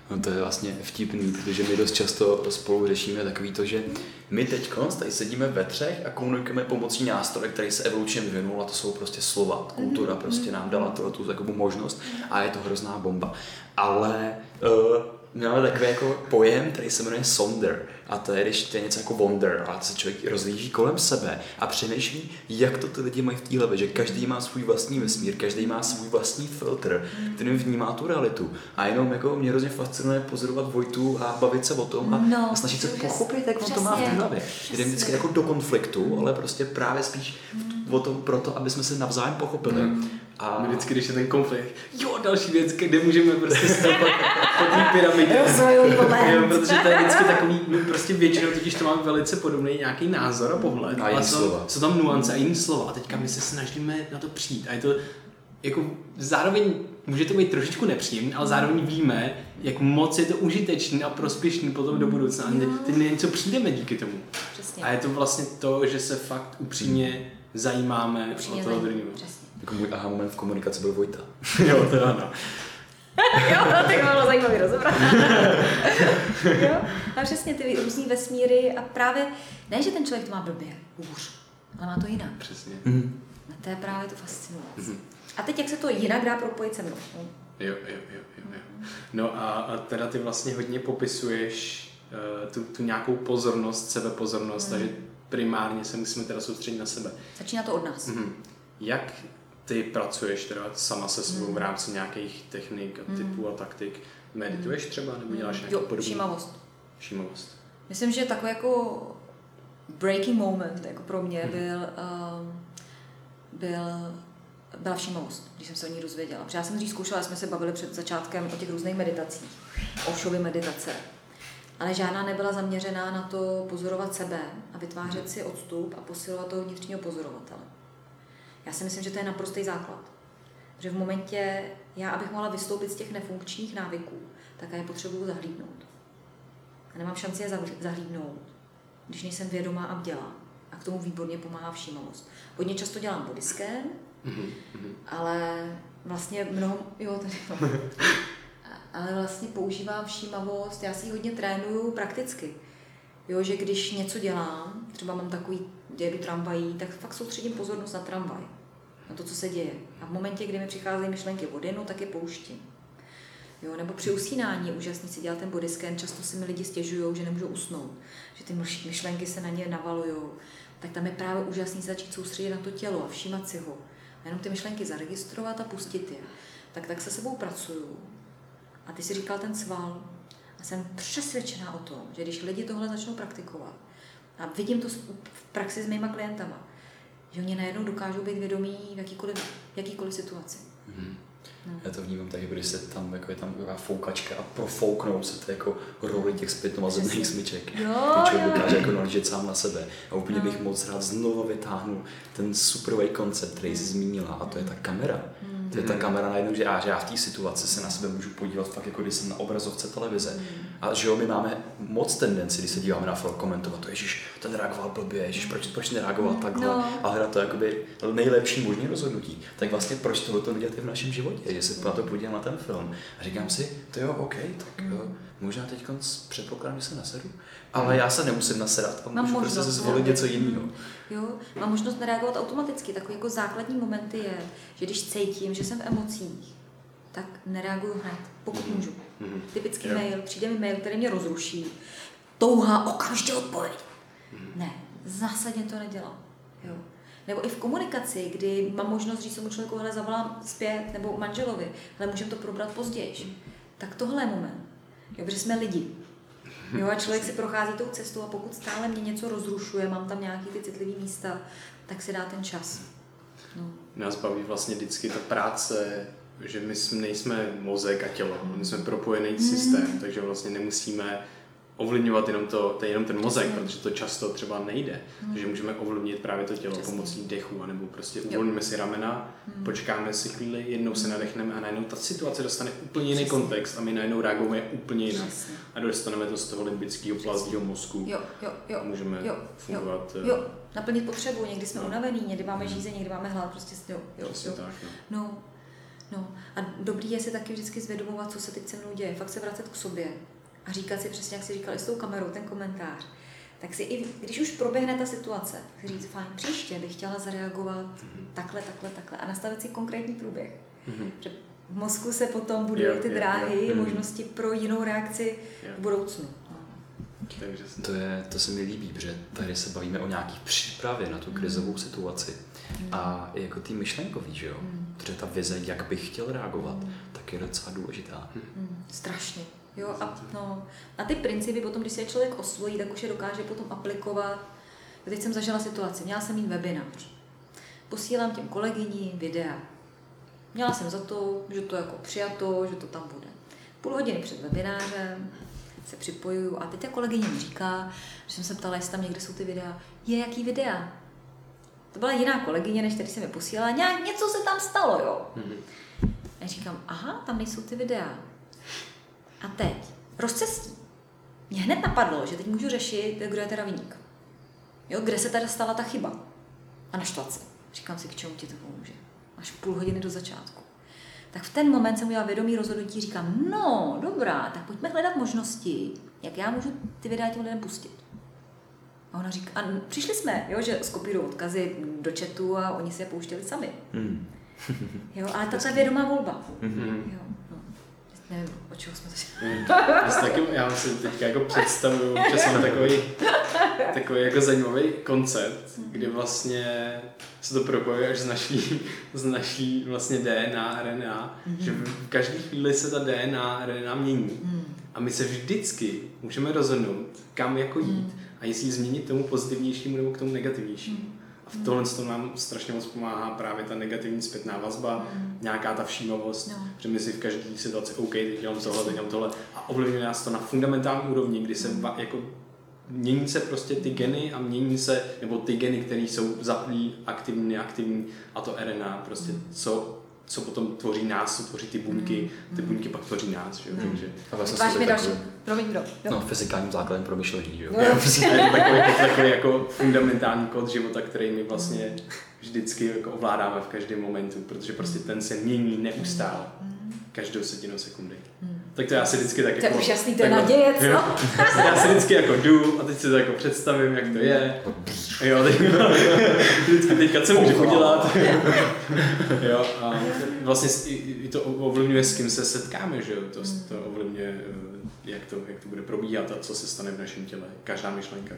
No to je vlastně vtipný, protože my dost často spolu řešíme takový to, že my teď tady sedíme ve třech a komunikujeme pomocí nástroje, který se evolučně vyvinul a to jsou prostě slova. Kultura mhm. prostě nám dala tu, tu takovou možnost a je to hrozná bomba. Ale uh, máme takový jako pojem, který se jmenuje sonder. A to je, když to je něco jako wonder, a se člověk rozlíží kolem sebe a přemýšlí, jak to ty lidi mají v té hlavě, že každý má svůj vlastní vesmír, každý má svůj vlastní filtr, který vnímá tu realitu. A jenom jako mě hrozně fascinuje pozorovat Vojtu a bavit se o tom a, no, a snažit se pochopit, jak on to má v té hlavě. Jde vždycky jako do konfliktu, ale prostě právě spíš o tom proto, aby jsme se navzájem pochopili. Mm. A vždycky, když je ten konflikt, jo, další věc, kde můžeme prostě stoupat po té pyramidě. jo, protože to je vždycky takový, my prostě většinou totiž to máme velice podobný nějaký názor a pohled. A, a co, co tam nuance a jiný slova. A teďka my se snažíme na to přijít. A je to jako zároveň může to být trošičku nepříjemné, ale zároveň víme, jak moc je to užitečný a prospěšný potom do budoucna. A teď něco přijdeme díky tomu. Přesně. A je to vlastně to, že se fakt upřímně zajímáme upřímně o toho druhého. Jako můj aha moment v komunikaci byl Vojta. jo, to ano. jo, no, tak bylo zajímavý rozhovor. jo, a přesně ty různý vesmíry a právě, ne, že ten člověk to má blbě, hůř, ale má to jinak. Přesně. Mm-hmm. A to je právě to fascinující. Mm-hmm. A teď jak se to jinak dá propojit se mnou? No? Jo, jo, jo, jo, jo. No a, a teda ty vlastně hodně popisuješ uh, tu, tu nějakou pozornost, sebepozornost, mm. takže primárně se musíme teda soustředit na sebe. Začíná to od nás. Mm-hmm. Jak ty pracuješ teda sama se sebou mm. v rámci nějakých technik a typů mm. a taktik? Medituješ třeba nebo děláš nějaký jo, podobný? všímavost. Všímavost. Myslím, že takový jako breaking moment jako pro mě mm. byl, um, byl byla všímavost, když jsem se o ní dozvěděla. Protože já jsem dřív zkoušela, jsme se bavili před začátkem o těch různých meditacích, Oshovy meditace. Ale žádná nebyla zaměřená na to pozorovat sebe a vytvářet si odstup a posilovat toho vnitřního pozorovatele. Já si myslím, že to je naprostý základ. Že v momentě, já abych mohla vystoupit z těch nefunkčních návyků, tak já je potřebuju zahlídnout. A nemám šanci je zahlídnout, když nejsem vědomá a bdělá. A k tomu výborně pomáhá všímavost. Hodně často dělám body scan, mm-hmm. ale vlastně mnoho, jo, tady, ale vlastně používám všímavost, já si ji hodně trénuju prakticky. Jo, že když něco dělám, třeba mám takový, jedu tramvají, tak fakt soustředím pozornost na tramvaj, na to, co se děje. A v momentě, kdy mi přicházejí myšlenky vody, no tak je pouštím. Jo, nebo při usínání je úžasný si dělat ten body scan, často si mi lidi stěžují, že nemůžou usnout, že ty myšlenky se na ně navalují. Tak tam je právě úžasný začít soustředit na to tělo a všímat si ho. A jenom ty myšlenky zaregistrovat a pustit je. Tak tak se sebou pracuju. A ty si říkal ten sval. A jsem přesvědčená o tom, že když lidi tohle začnou praktikovat, a vidím to v praxi s mýma klientama, že oni najednou dokážou být vědomí v jakýkoliv, jakýkoliv situaci. Mm. No. Já to vnímám tak, když se tam, jako je tam taková foukačka a profouknou se to jako roli těch zpětnovazebných smyček. Jo, Ty člověk dokáže jako nalížet sám na sebe. A úplně no. bych moc rád znovu vytáhnul ten superový koncept, který jsi zmínila, a to je ta kamera. Mm Je ta kamera najednou, že já, že já v té situaci se na sebe můžu podívat fakt jako když jsem na obrazovce televize. Mm. A že jo, my máme moc tendenci, když se díváme na film, komentovat to, ježiš, ten reagoval blbě, ježiš, proč, proč nereagoval mm. takhle. No. A hledat to jakoby nejlepší možný rozhodnutí. Tak vlastně proč tohle to dělat i v našem životě, že se na to podívám na ten film. A říkám si, to jo, OK, tak jo, možná teď předpokládám, že se nasedu, ale já se nemusím nasedat a můžu prostě se zvolit něco jiného. Jo, mám možnost nereagovat automaticky. Takový jako základní momenty je, že když cítím, že jsem v emocích, tak nereaguju hned, pokud mm-hmm. můžu. Mm-hmm. Typický yeah. mail, přijde mi mail, který mě rozruší, touha okamžitě odpověď. Mm-hmm. Ne, zásadně to nedělám. Jo. Nebo i v komunikaci, kdy mám možnost říct tomu člověku, hele, zavolám zpět, nebo manželovi, ale můžeme to probrat později. Mm-hmm. Tak tohle je moment. Jo, protože jsme lidi. Jo, a člověk si prochází tou cestou a pokud stále mě něco rozrušuje, mám tam nějaký ty citlivé místa, tak si dá ten čas. No. Nás baví vlastně vždycky ta práce, že my nejsme mozek a tělo, my jsme propojený mm. systém, takže vlastně nemusíme ovlivňovat jenom, to, to jenom ten mozek, Přesně. protože to často třeba nejde. Hmm. Takže můžeme ovlivnit právě to tělo Přesně. pomocí dechu, anebo prostě uvolníme si ramena, hmm. počkáme si chvíli, jednou se nadechneme a najednou ta situace dostane úplně jiný Přesně. kontext a my najednou reagujeme úplně jinak. Přesně. A dostaneme to z toho limbického plazího mozku. Jo, jo, jo. A můžeme jo, fungovat. Jo, jo. naplnit potřebu, někdy jsme no. unavení, někdy máme hmm. žízeň, někdy máme hlad, prostě jo, jo, jo. Tak, no. no. No a dobrý je si taky vždycky zvědomovat, co se teď se mnou děje. Fakt se vracet k sobě a říkat si přesně, jak si říkal i s tou kamerou, ten komentář, tak si i, když už proběhne ta situace, si říct, fajn, příště bych chtěla zareagovat mm-hmm. takhle, takhle, takhle a nastavit si konkrétní průběh. Mm-hmm. Že v mozku se potom budují ty dráhy, jo. Mhm. možnosti pro jinou reakci v budoucnu. Takže to, je, to se mi líbí, protože tady se bavíme o nějaký přípravě na tu krizovou mm. situaci. Mm. A jako ty myšlenkový, že jo? Mm. Protože ta vize, jak bych chtěl reagovat, mm. tak je docela důležitá. Mm. Strašně. Jo, a, no, a ty principy potom, když se člověk osvojí, tak už je dokáže potom aplikovat. Teď jsem zažila situaci, měla jsem mít webinář. Posílám těm kolegyním videa. Měla jsem za to, že to jako přijato, že to tam bude. Půl hodiny před webinářem se připojuju a teď ta kolegyně mi říká, že jsem se ptala, jestli tam někde jsou ty videa. Je, jaký videa? To byla jiná kolegyně, než který se mi posílala. Nějak, něco se tam stalo, jo. Mm-hmm. Já říkám, aha, tam nejsou ty videa. A teď, rozcestí. Mě hned napadlo, že teď můžu řešit, kdo je teda vyník. Jo, kde se teda stala ta chyba. A naštvat se. Říkám si, k čemu ti to pomůže. Až půl hodiny do začátku. Tak v ten moment jsem udělala vědomí rozhodnutí, říkám, no, dobrá, tak pojďme hledat možnosti, jak já můžu ty videa těm lidem pustit. A ona říká, a přišli jsme, jo, že skopírují odkazy do chatu a oni si je pouštěli sami. Mm. jo, ale ta je vědomá volba. Mm-hmm. Jo. Nevím, o čeho jsme začali. já, taky, já si teď jako představuju, že jsme takový, takový jako zajímavý koncept, kdy vlastně se to propojuje až z naší, z naší vlastně DNA, RNA, mm-hmm. že v každé chvíli se ta DNA, RNA mění. Mm. A my se vždycky můžeme rozhodnout, kam jako jít mm. a jestli změnit tomu pozitivnějšímu nebo k tomu negativnějšímu. Mm. V tohle to nám strašně moc pomáhá právě ta negativní zpětná vazba, mm. nějaká ta všímavost, no. že my si v každé situaci, OK, teď dělám tohle, teď dělám tohle a ovlivňuje nás to na fundamentální úrovni, kdy se mm. va, jako mění se prostě ty geny a mění se, nebo ty geny, které jsou zaplí, aktivní, neaktivní a to RNA, prostě mm. co co potom tvoří nás, co tvoří ty buňky, mm. ty buňky pak tvoří nás, že jo, mm. takže... A vlastně mi další, promiň, kdo? No, fyzikálním základem pro myšlení, že jo. No, takový, jako, takový jako fundamentální kód života, který my vlastně vždycky jako ovládáme v každém momentu, protože prostě ten se mění neustále, každou setinu sekundy. Tak to já si vždycky tak to jako... To je úžasný, to je naděje, co? já si vždycky jako jdu a teď si to jako představím, jak to je. Jo, teď, vždycky teďka co můžu udělat. jo, a vlastně i to ovlivňuje, s kým se setkáme, že jo? To, to ovlivňuje, eh, jak to, jak to bude probíhat a co se stane v našem těle. Každá myšlenka.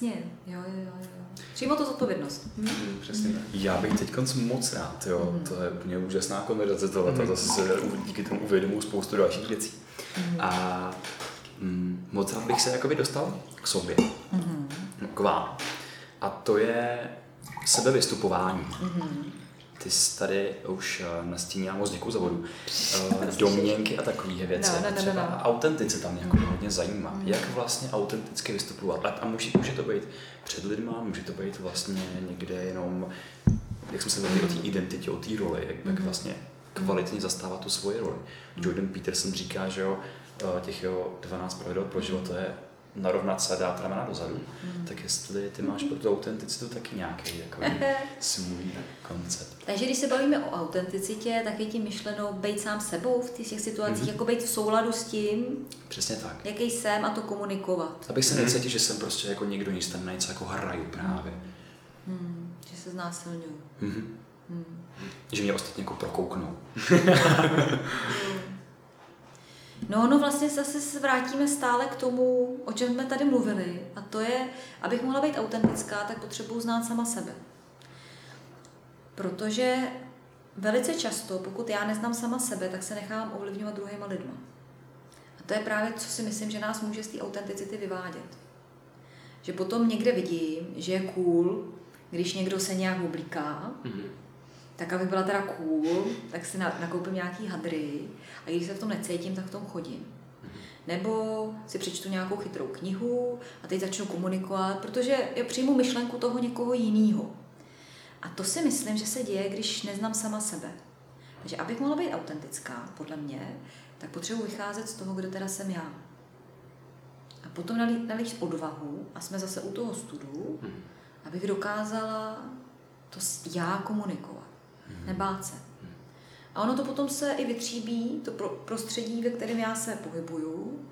Jasně, jo, jo, jo. jo. Přímo to zodpovědnost. Hm? Mm, přesně tak. Já bych teď moc rád, jo. Mm. To je úplně úžasná konverzace tohle, mm. zase se díky tomu uvědomuji spoustu dalších věcí. Mm. A mm, moc rád bych se jakoby dostal k sobě, mm. k vám. A to je sebevystupování. Mm ty jsi tady už eh, nastínila moc děkuji za vodu. Eh, domněnky a takové věci. No, no, no, Třeba no, no. autentice tam jako mm. hodně zajímá. Mm. Jak vlastně autenticky vystupovat. A, a může, může to být před lidma, může to být vlastně někde jenom jak jsme se bavili o té identitě, o té roli, jak, jak mhm. vlastně kvalitně zastává tu svoji roli. Jordan Peterson říká, že jo, eh, těch jo 12 pravidel pro život, to je narovnat se a dát ramena dozadu, mm. tak jestli ty máš pro tu autenticitu taky nějaký jako svůj koncept. Takže když se bavíme o autenticitě, tak je tím myšleno být sám sebou v těch situacích, mm-hmm. jako být v souladu s tím, Přesně tak. jaký jsem a to komunikovat. Abych se necítil, že jsem prostě jako někdo nic, tam na něco jako hraju právě. Mm. Že se znásilňuju. Mm-hmm. Mm. Že mě ostatně jako prokouknou. No, no vlastně zase se vrátíme stále k tomu, o čem jsme tady mluvili. A to je, abych mohla být autentická, tak potřebuji znát sama sebe. Protože velice často, pokud já neznám sama sebe, tak se nechám ovlivňovat druhýma lidma. A to je právě, co si myslím, že nás může z té autenticity vyvádět. Že potom někde vidím, že je cool, když někdo se nějak oblíká, mm-hmm tak abych byla teda cool, tak si nakoupím nějaký hadry a když se v tom necítím, tak v tom chodím. Nebo si přečtu nějakou chytrou knihu a teď začnu komunikovat, protože já přijmu myšlenku toho někoho jiného. A to si myslím, že se děje, když neznám sama sebe. Takže abych mohla být autentická, podle mě, tak potřebuji vycházet z toho, kdo teda jsem já. A potom nalít odvahu a jsme zase u toho studu, mhm. abych dokázala to já komunikovat nebát se. A ono to potom se i vytříbí, to prostředí, ve kterém já se pohybuju,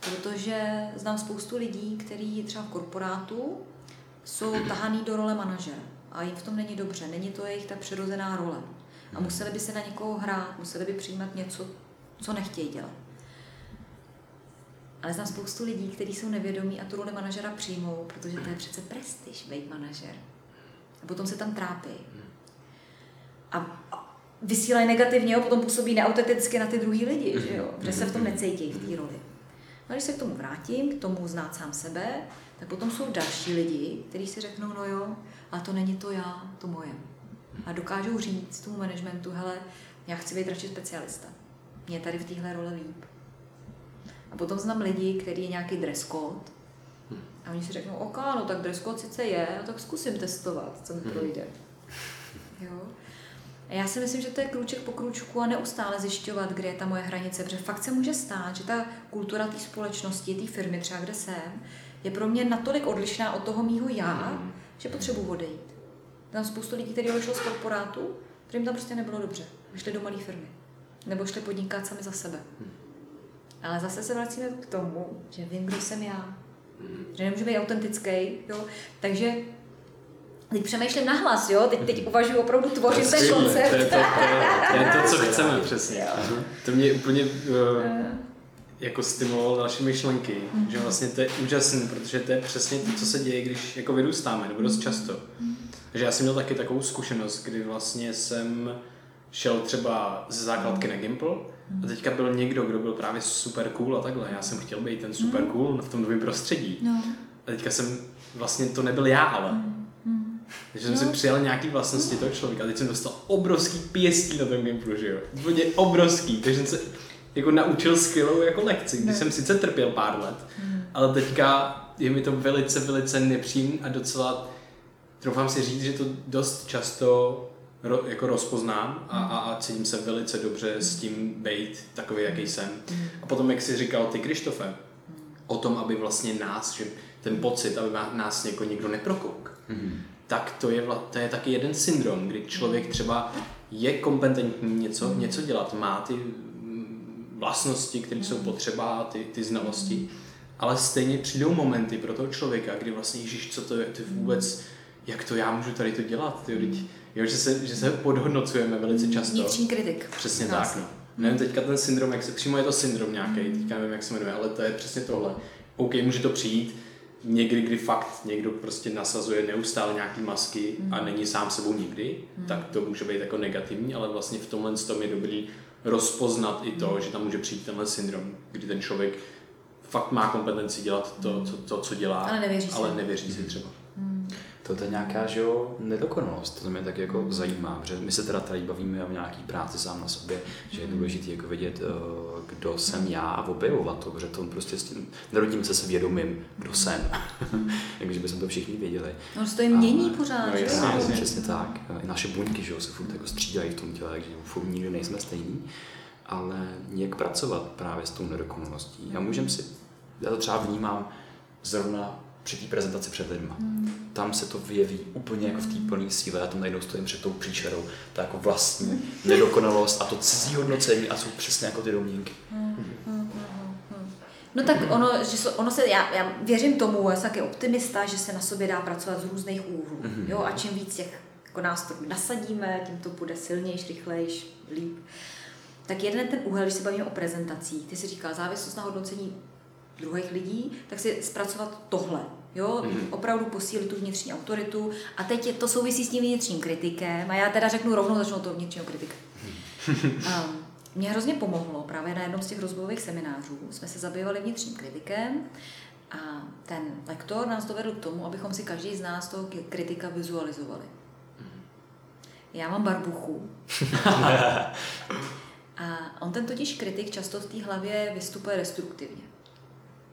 protože znám spoustu lidí, kteří třeba v korporátu jsou tahaný do role manažera a jim v tom není dobře, není to jejich ta přirozená role. A museli by se na někoho hrát, museli by přijímat něco, co nechtějí dělat. Ale znám spoustu lidí, kteří jsou nevědomí a tu roli manažera přijmou, protože to je přece prestiž, být manažer. A potom se tam trápí a vysílají negativně, a potom působí neautenticky na ty druhý lidi, že jo? Že se v tom necítí v té roli. No a když se k tomu vrátím, k tomu znát sám sebe, tak potom jsou další lidi, kteří si řeknou, no jo, a to není to já, to moje. A dokážou říct tomu managementu, hele, já chci být radši specialista. Mě tady v téhle roli líp. A potom znám lidi, který je nějaký dress code, a oni si řeknou, ok, no tak dress code sice je, tak zkusím testovat, co mi projde. Jo? A já si myslím, že to je krůček po krůčku a neustále zjišťovat, kde je ta moje hranice, protože fakt se může stát, že ta kultura té společnosti, té firmy, třeba kde jsem, je pro mě natolik odlišná od toho mýho já, mm. že potřebuji odejít. Tam spoustu lidí, kteří odešlo z korporátu, kterým tam prostě nebylo dobře. Šli do malé firmy. Nebo šli podnikat sami za sebe. Mm. Ale zase se vracíme k tomu, že vím, kdo jsem já. Mm. Že nemůžu být autentický. Jo? Takže Teď přemýšlím nahlas, jo? Teď, teď uvažuji opravdu, tvořit ten koncept. To je to, to, je, to, je to co chceme přesně. Jo. To mě úplně uh, jako stimulovalo další myšlenky, mm. že vlastně to je úžasné, protože to je přesně to, co se děje, když jako vyrůstáme, nebo dost často. Mm. Že já jsem měl taky takovou zkušenost, kdy vlastně jsem šel třeba ze základky na Gimple a teďka byl někdo, kdo byl právě super cool a takhle. Já jsem chtěl být ten super cool v tom novém prostředí. No. A teďka jsem, vlastně to nebyl já, ale. Mm takže jsem si přijal nějaký vlastnosti toho člověka a teď jsem dostal obrovský pěstí na tom Gimplu, že jo. Úplně obrovský, takže jsem se jako naučil skvělou jako lekci, když jsem sice trpěl pár let, hmm. ale teďka je mi to velice, velice nepříjemný a docela, troufám si říct, že to dost často ro, jako rozpoznám a, a, a cítím se velice dobře s tím být takový, jaký jsem. Hmm. A potom, jak jsi říkal ty, Krištofe, o tom, aby vlastně nás, že ten pocit, aby nás jako někdo neprokouk, mm tak to je, to je taky jeden syndrom, kdy člověk třeba je kompetentní něco, něco dělat, má ty vlastnosti, které jsou potřeba, ty, ty znalosti, ale stejně přijdou momenty pro toho člověka, kdy vlastně, Ježíš, co to je, ty vůbec, jak to já můžu tady to dělat, ty, teď, jo, že, se, že se podhodnocujeme velice často. Vnitřní kritik. Přesně tak, no. Nevím teďka ten syndrom, jak se přímo je to syndrom nějaký, teďka nevím, jak se jmenuje, ale to je přesně tohle. OK, může to přijít, někdy, kdy fakt někdo prostě nasazuje neustále nějaký masky mm. a není sám sebou nikdy, mm. tak to může být jako negativní, ale vlastně v tomhle tom je dobrý rozpoznat i to, mm. že tam může přijít tenhle syndrom, kdy ten člověk fakt má kompetenci dělat to, to, to co dělá, ale nevěří, ale nevěří si třeba. To je nějaká že jo, nedokonalost, to mě tak jako zajímá, protože my se teda tady bavíme o nějaký práci sám na sobě, že je důležité jako vědět, eh, kdo jsem já a objevovat to, protože to prostě s tím, nerodím se s vědomím, kdo jsem, takže bychom to všichni věděli. No to je mění a, pořád, no, že jo? Přesně tak. I naše buňky, že jo, se furt jako střídají v tom těle, takže furt nikdy nejsme stejní, ale nějak pracovat právě s tou nedokonalostí. A můžeme si, já to třeba vnímám zrovna při té prezentaci před lidma. Hmm. Tam se to vyjeví úplně jako v té plné síle, já tam najednou stojím před tou příčerou, ta jako vlastní nedokonalost a to cizí hodnocení a jsou přesně jako ty domínky. Hmm. Hmm. No tak ono, že ono se, já, já věřím tomu, já jsem taky optimista, že se na sobě dá pracovat z různých úhlů. Mm-hmm. Jo, a čím víc těch jako nástrojů nasadíme, tím to bude silnější, rychlejší, líp. Tak jeden ten úhel, když se bavíme o prezentacích, ty si říkal závislost na hodnocení druhých lidí, tak si zpracovat tohle. Jo, mm-hmm. opravdu posílit tu vnitřní autoritu. A teď je, to souvisí s tím vnitřním kritikem. A já teda řeknu rovnou, začnu toho vnitřního kritika. Um, mě hrozně pomohlo právě na jednom z těch rozvojových seminářů. Jsme se zabývali vnitřním kritikem a ten lektor nás dovedl k tomu, abychom si každý z nás toho kritika vizualizovali. Mhm. Já mám barbuchu. a on ten totiž kritik často v té hlavě vystupuje destruktivně.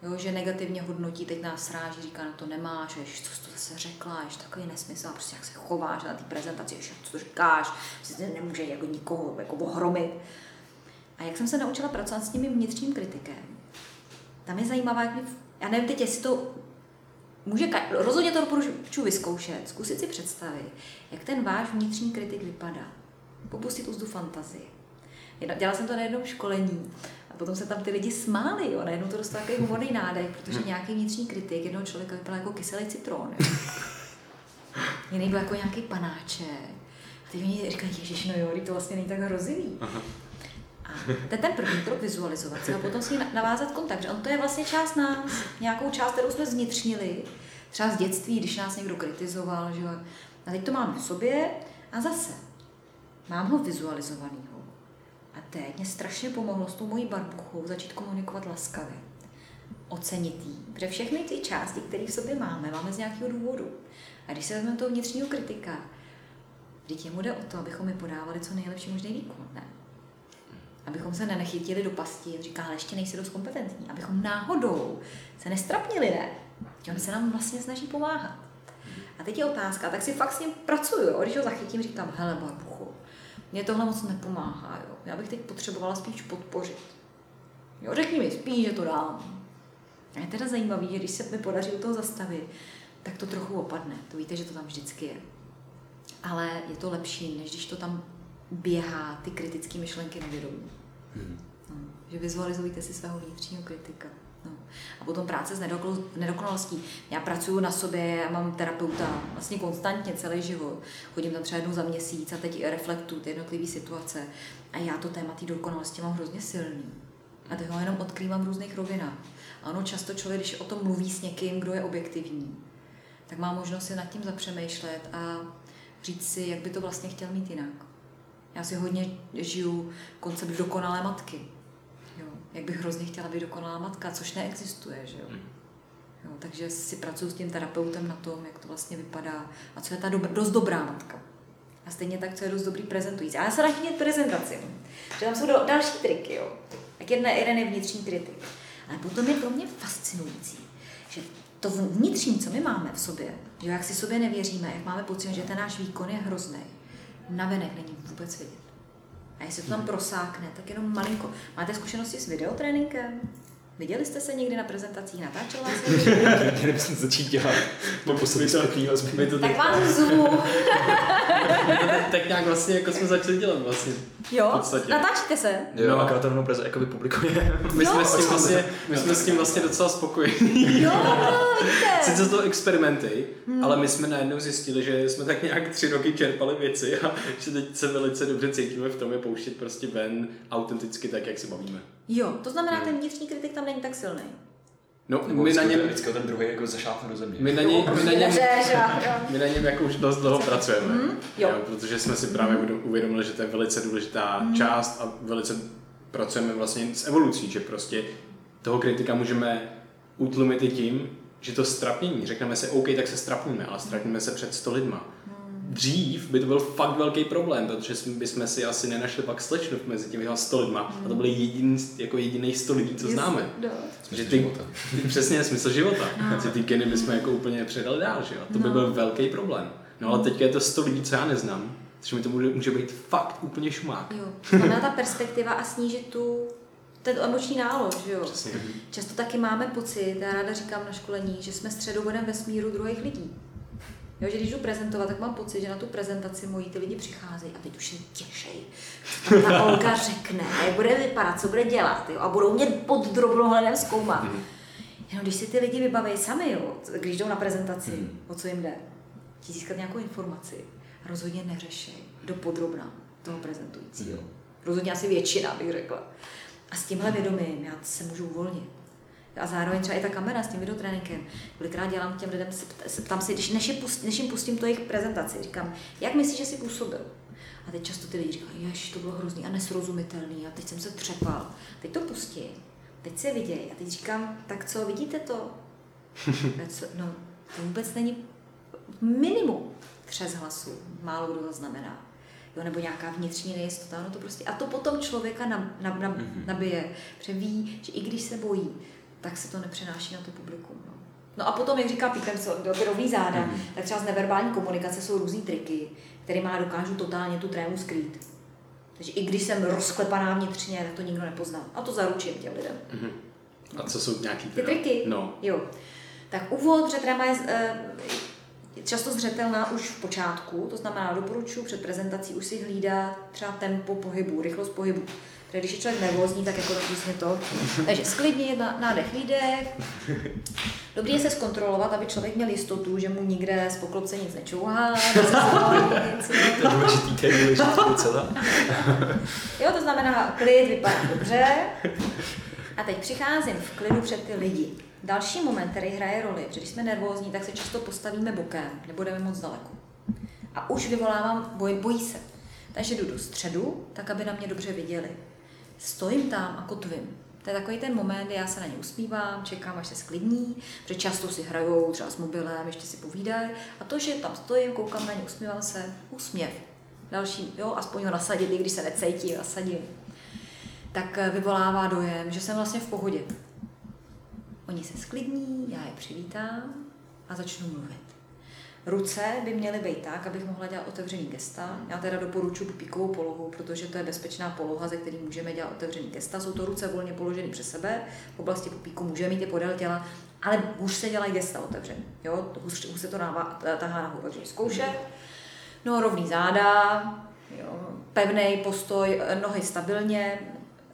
Jo, že negativně hodnotí, teď nás sráží, říká, no to nemáš, že co jsi to zase řekla, že takový nesmysl, prostě jak se chováš na té prezentaci, že co to říkáš, že nemůže jako nikoho jako ohromit. A jak jsem se naučila pracovat s tím vnitřním kritikem, tam je zajímavé, jak mě, já nevím teď, jestli to může, rozhodně to doporučuji vyzkoušet, zkusit si představit, jak ten váš vnitřní kritik vypadá. Popustit úzdu fantazii. Dělala jsem to na jednom školení a potom se tam ty lidi smáli, jo. Najednou to dostalo takový humorný nádech, protože hmm. nějaký vnitřní kritik jednoho člověka vypadal jako kyselý citron. Jiný byl jako nějaký panáček. A teď oni říkají, ježiš, no jo, to vlastně není tak hrozivý. Aha. A to je ten první krok vizualizovat se a potom si navázat kontakt. Že on to je vlastně část nás, nějakou část, kterou jsme zvnitřnili, třeba z dětství, když nás někdo kritizoval. Že? A teď to mám v sobě a zase mám ho vizualizovaný. A teď mě strašně pomohlo s tou mojí barbuchou začít komunikovat laskavě. Ocenit jí. Protože všechny ty části, které v sobě máme, máme z nějakého důvodu. A když se vezmeme toho vnitřního kritika, vždyť jemu jde o to, abychom mi podávali co nejlepší možný výkon. Ne? Abychom se nenechytili do pasti, říká, ale ještě nejsi dost kompetentní. Abychom náhodou se nestrapnili, ne? On se nám vlastně snaží pomáhat. A teď je otázka, tak si fakt s ním pracuju. Když ho zachytím, říkám, hele, barbuchu, mě tohle moc nepomáhá. Jo. Já bych teď potřebovala spíš podpořit. Jo, řekni mi spíš, že to dám. A je teda zajímavý, že když se mi podaří u toho zastavit, tak to trochu opadne. To víte, že to tam vždycky je. Ale je to lepší, než když to tam běhá ty kritické myšlenky na vědomí. Hmm. No, že vizualizujte si svého vnitřního kritika. A potom práce s nedokonalostí. Já pracuji na sobě, já mám terapeuta vlastně konstantně celý život. Chodím tam třeba jednou za měsíc a teď reflektuju ty jednotlivé situace. A já to téma té dokonalosti mám hrozně silný. A teď ho jenom odkrývám v různých rovinách. A ono často člověk, když o tom mluví s někým, kdo je objektivní, tak má možnost si nad tím zapřemýšlet a říct si, jak by to vlastně chtěl mít jinak. Já si hodně žiju koncept dokonalé matky jak bych hrozně chtěla být dokonalá matka, což neexistuje, že jo. Hmm. jo takže si pracuji s tím terapeutem na tom, jak to vlastně vypadá a co je ta dobra, dost dobrá matka. A stejně tak, co je dost dobrý prezentující. A já se nachyně prezentaci, že tam jsou do, další triky, jo. Tak jedna, jeden je vnitřní kritik. Ale potom je pro mě fascinující, že to vnitřní, co my máme v sobě, že jak si sobě nevěříme, jak máme pocit, že ten náš výkon je hrozný, navenek není vůbec vidět. A jestli to tam prosákne, tak jenom malinko. Máte zkušenosti s videotréninkem? Viděli jste se někdy na prezentacích? Natáčela se? Měli bychom začít dělat. Po poslední to Tak vám zvu. tak nějak vlastně jako jsme začali dělat vlastně. Jo, natáčíte se? Jo, no. akorát to rovnou preze, jako publikuje. My jsme, s tím vlastně, my jsme s tím vlastně docela spokojení. Jo, víte. Sice to experimenty, hmm. ale my jsme najednou zjistili, že jsme tak nějak tři roky čerpali věci a že teď se velice dobře cítíme v tom je pouštět prostě ven autenticky tak, jak se bavíme. Jo, to znamená, hmm. ten vnitřní kritik tam není tak silný. No, my na něm... Vždycky ten druhý jako zašápne do země. My na, něm, my, na něm, my na něm jako už dost dlouho pracujeme, mm, jo. Jo, protože jsme si právě uvědomili, že to je velice důležitá mm. část a velice pracujeme vlastně s evolucí, že prostě toho kritika můžeme utlumit i tím, že to strapnění, řekneme si, OK, tak se strapníme, ale strapníme se před 100 lidma. Dřív by to byl fakt velký problém, protože bychom si asi nenašli pak slečnu mezi těmi 100 lidma a to byly jediný, jako jediný 100 lidí, co známe. Že ty, ty, přesně smysl života. Že ty geny bychom jako úplně předali dál, že jo? To by no. byl velký problém. No ale teďka je to 100 lidí, co já neznám, takže mi to může, může být fakt úplně šumák. Jo, znamená ta perspektiva a snížit tu ten emoční nálož, jo. Přesně. Často taky máme pocit, já ráda říkám na školení, že jsme středobodem vesmíru druhých lidí. Jo, že když jdu prezentovat, tak mám pocit, že na tu prezentaci moji ty lidi přicházejí a teď už se těšej, co ta Olga řekne, jak bude vypadat, co bude dělat, jo, a budou mě pod drobnohledem zkoumat. Mm. Jenom když si ty lidi vybaví sami, jo, když jdou na prezentaci, mm. o co jim jde, ti získat nějakou informaci, rozhodně neřešej do podrobna toho prezentujícího. Mm. Rozhodně asi většina, bych řekla. A s tímhle vědomím já se můžu uvolnit. A zároveň třeba i ta kamera s tím videotréninkem. Kolikrát dělám těm lidem, se ptám se, když než, pust, než jim pustím to jejich prezentaci, říkám, jak myslíš, že jsi působil? A teď často ty lidi říkají, jež, to bylo hrozný a nesrozumitelný a teď jsem se třepal. Teď to pustím, teď se vidějí a teď říkám, tak co, vidíte to? co, no, to vůbec není minimum třes hlasu, málo kdo to znamená jo, nebo nějaká vnitřní nejistota, no to prostě, a to potom člověka na, na, na, mm-hmm. nabije, protože ví, že i když se bojí, tak se to nepřenáší na to publikum. No. No a potom, jak říká co ty rovný záda, mm-hmm. tak třeba z neverbální komunikace jsou různý triky, které má dokážu totálně tu trému skrýt. Takže i když jsem rozklepaná vnitřně, tak to nikdo nepozná. A to zaručím těm lidem. Mm-hmm. A co jsou nějaký ty triky? No. Jo. Tak úvod, protože tréma je, eh, často zřetelná už v počátku, to znamená doporučuji před prezentací už si hlídat třeba tempo pohybu, rychlost pohybu. Protože když je člověk nervózní, tak jako přesně to. Takže sklidně, nádech, výdech. Dobrý je se zkontrolovat, aby člověk měl jistotu, že mu nikde z poklopce nic nečouhá. To je důležitý, to je důležitý, Jo, to znamená, klid vypadá dobře. A teď přicházím v klidu před ty lidi. Další moment, který hraje roli, že když jsme nervózní, tak se často postavíme bokem, nebudeme moc daleko. A už vyvolávám, boj, bojí se. Takže jdu do středu, tak aby na mě dobře viděli. Stojím tam a kotvím. To je takový ten moment, kdy já se na ně usmívám, čekám, až se sklidní, protože často si hrajou třeba s mobilem, ještě si povídají. A to, že tam stojím, koukám na ně, usmívám se, úsměv. Další, jo, aspoň ho nasadit, i když se necítí, nasadím. Tak eh, vyvolává dojem, že jsem vlastně v pohodě. Oni se sklidní, já je přivítám a začnu mluvit. Ruce by měly být tak, abych mohla dělat otevřený gesta. Já teda doporučuji pupíkovou polohu, protože to je bezpečná poloha, ze které můžeme dělat otevřený gesta. Jsou to ruce volně položené přes sebe. V oblasti pupíku můžeme mít je podél těla, ale už se dělají gesta otevřený. Jo? Už, už se to dává, tahá nahoru, takže zkoušet. No, rovný záda, jo, pevný postoj, nohy stabilně,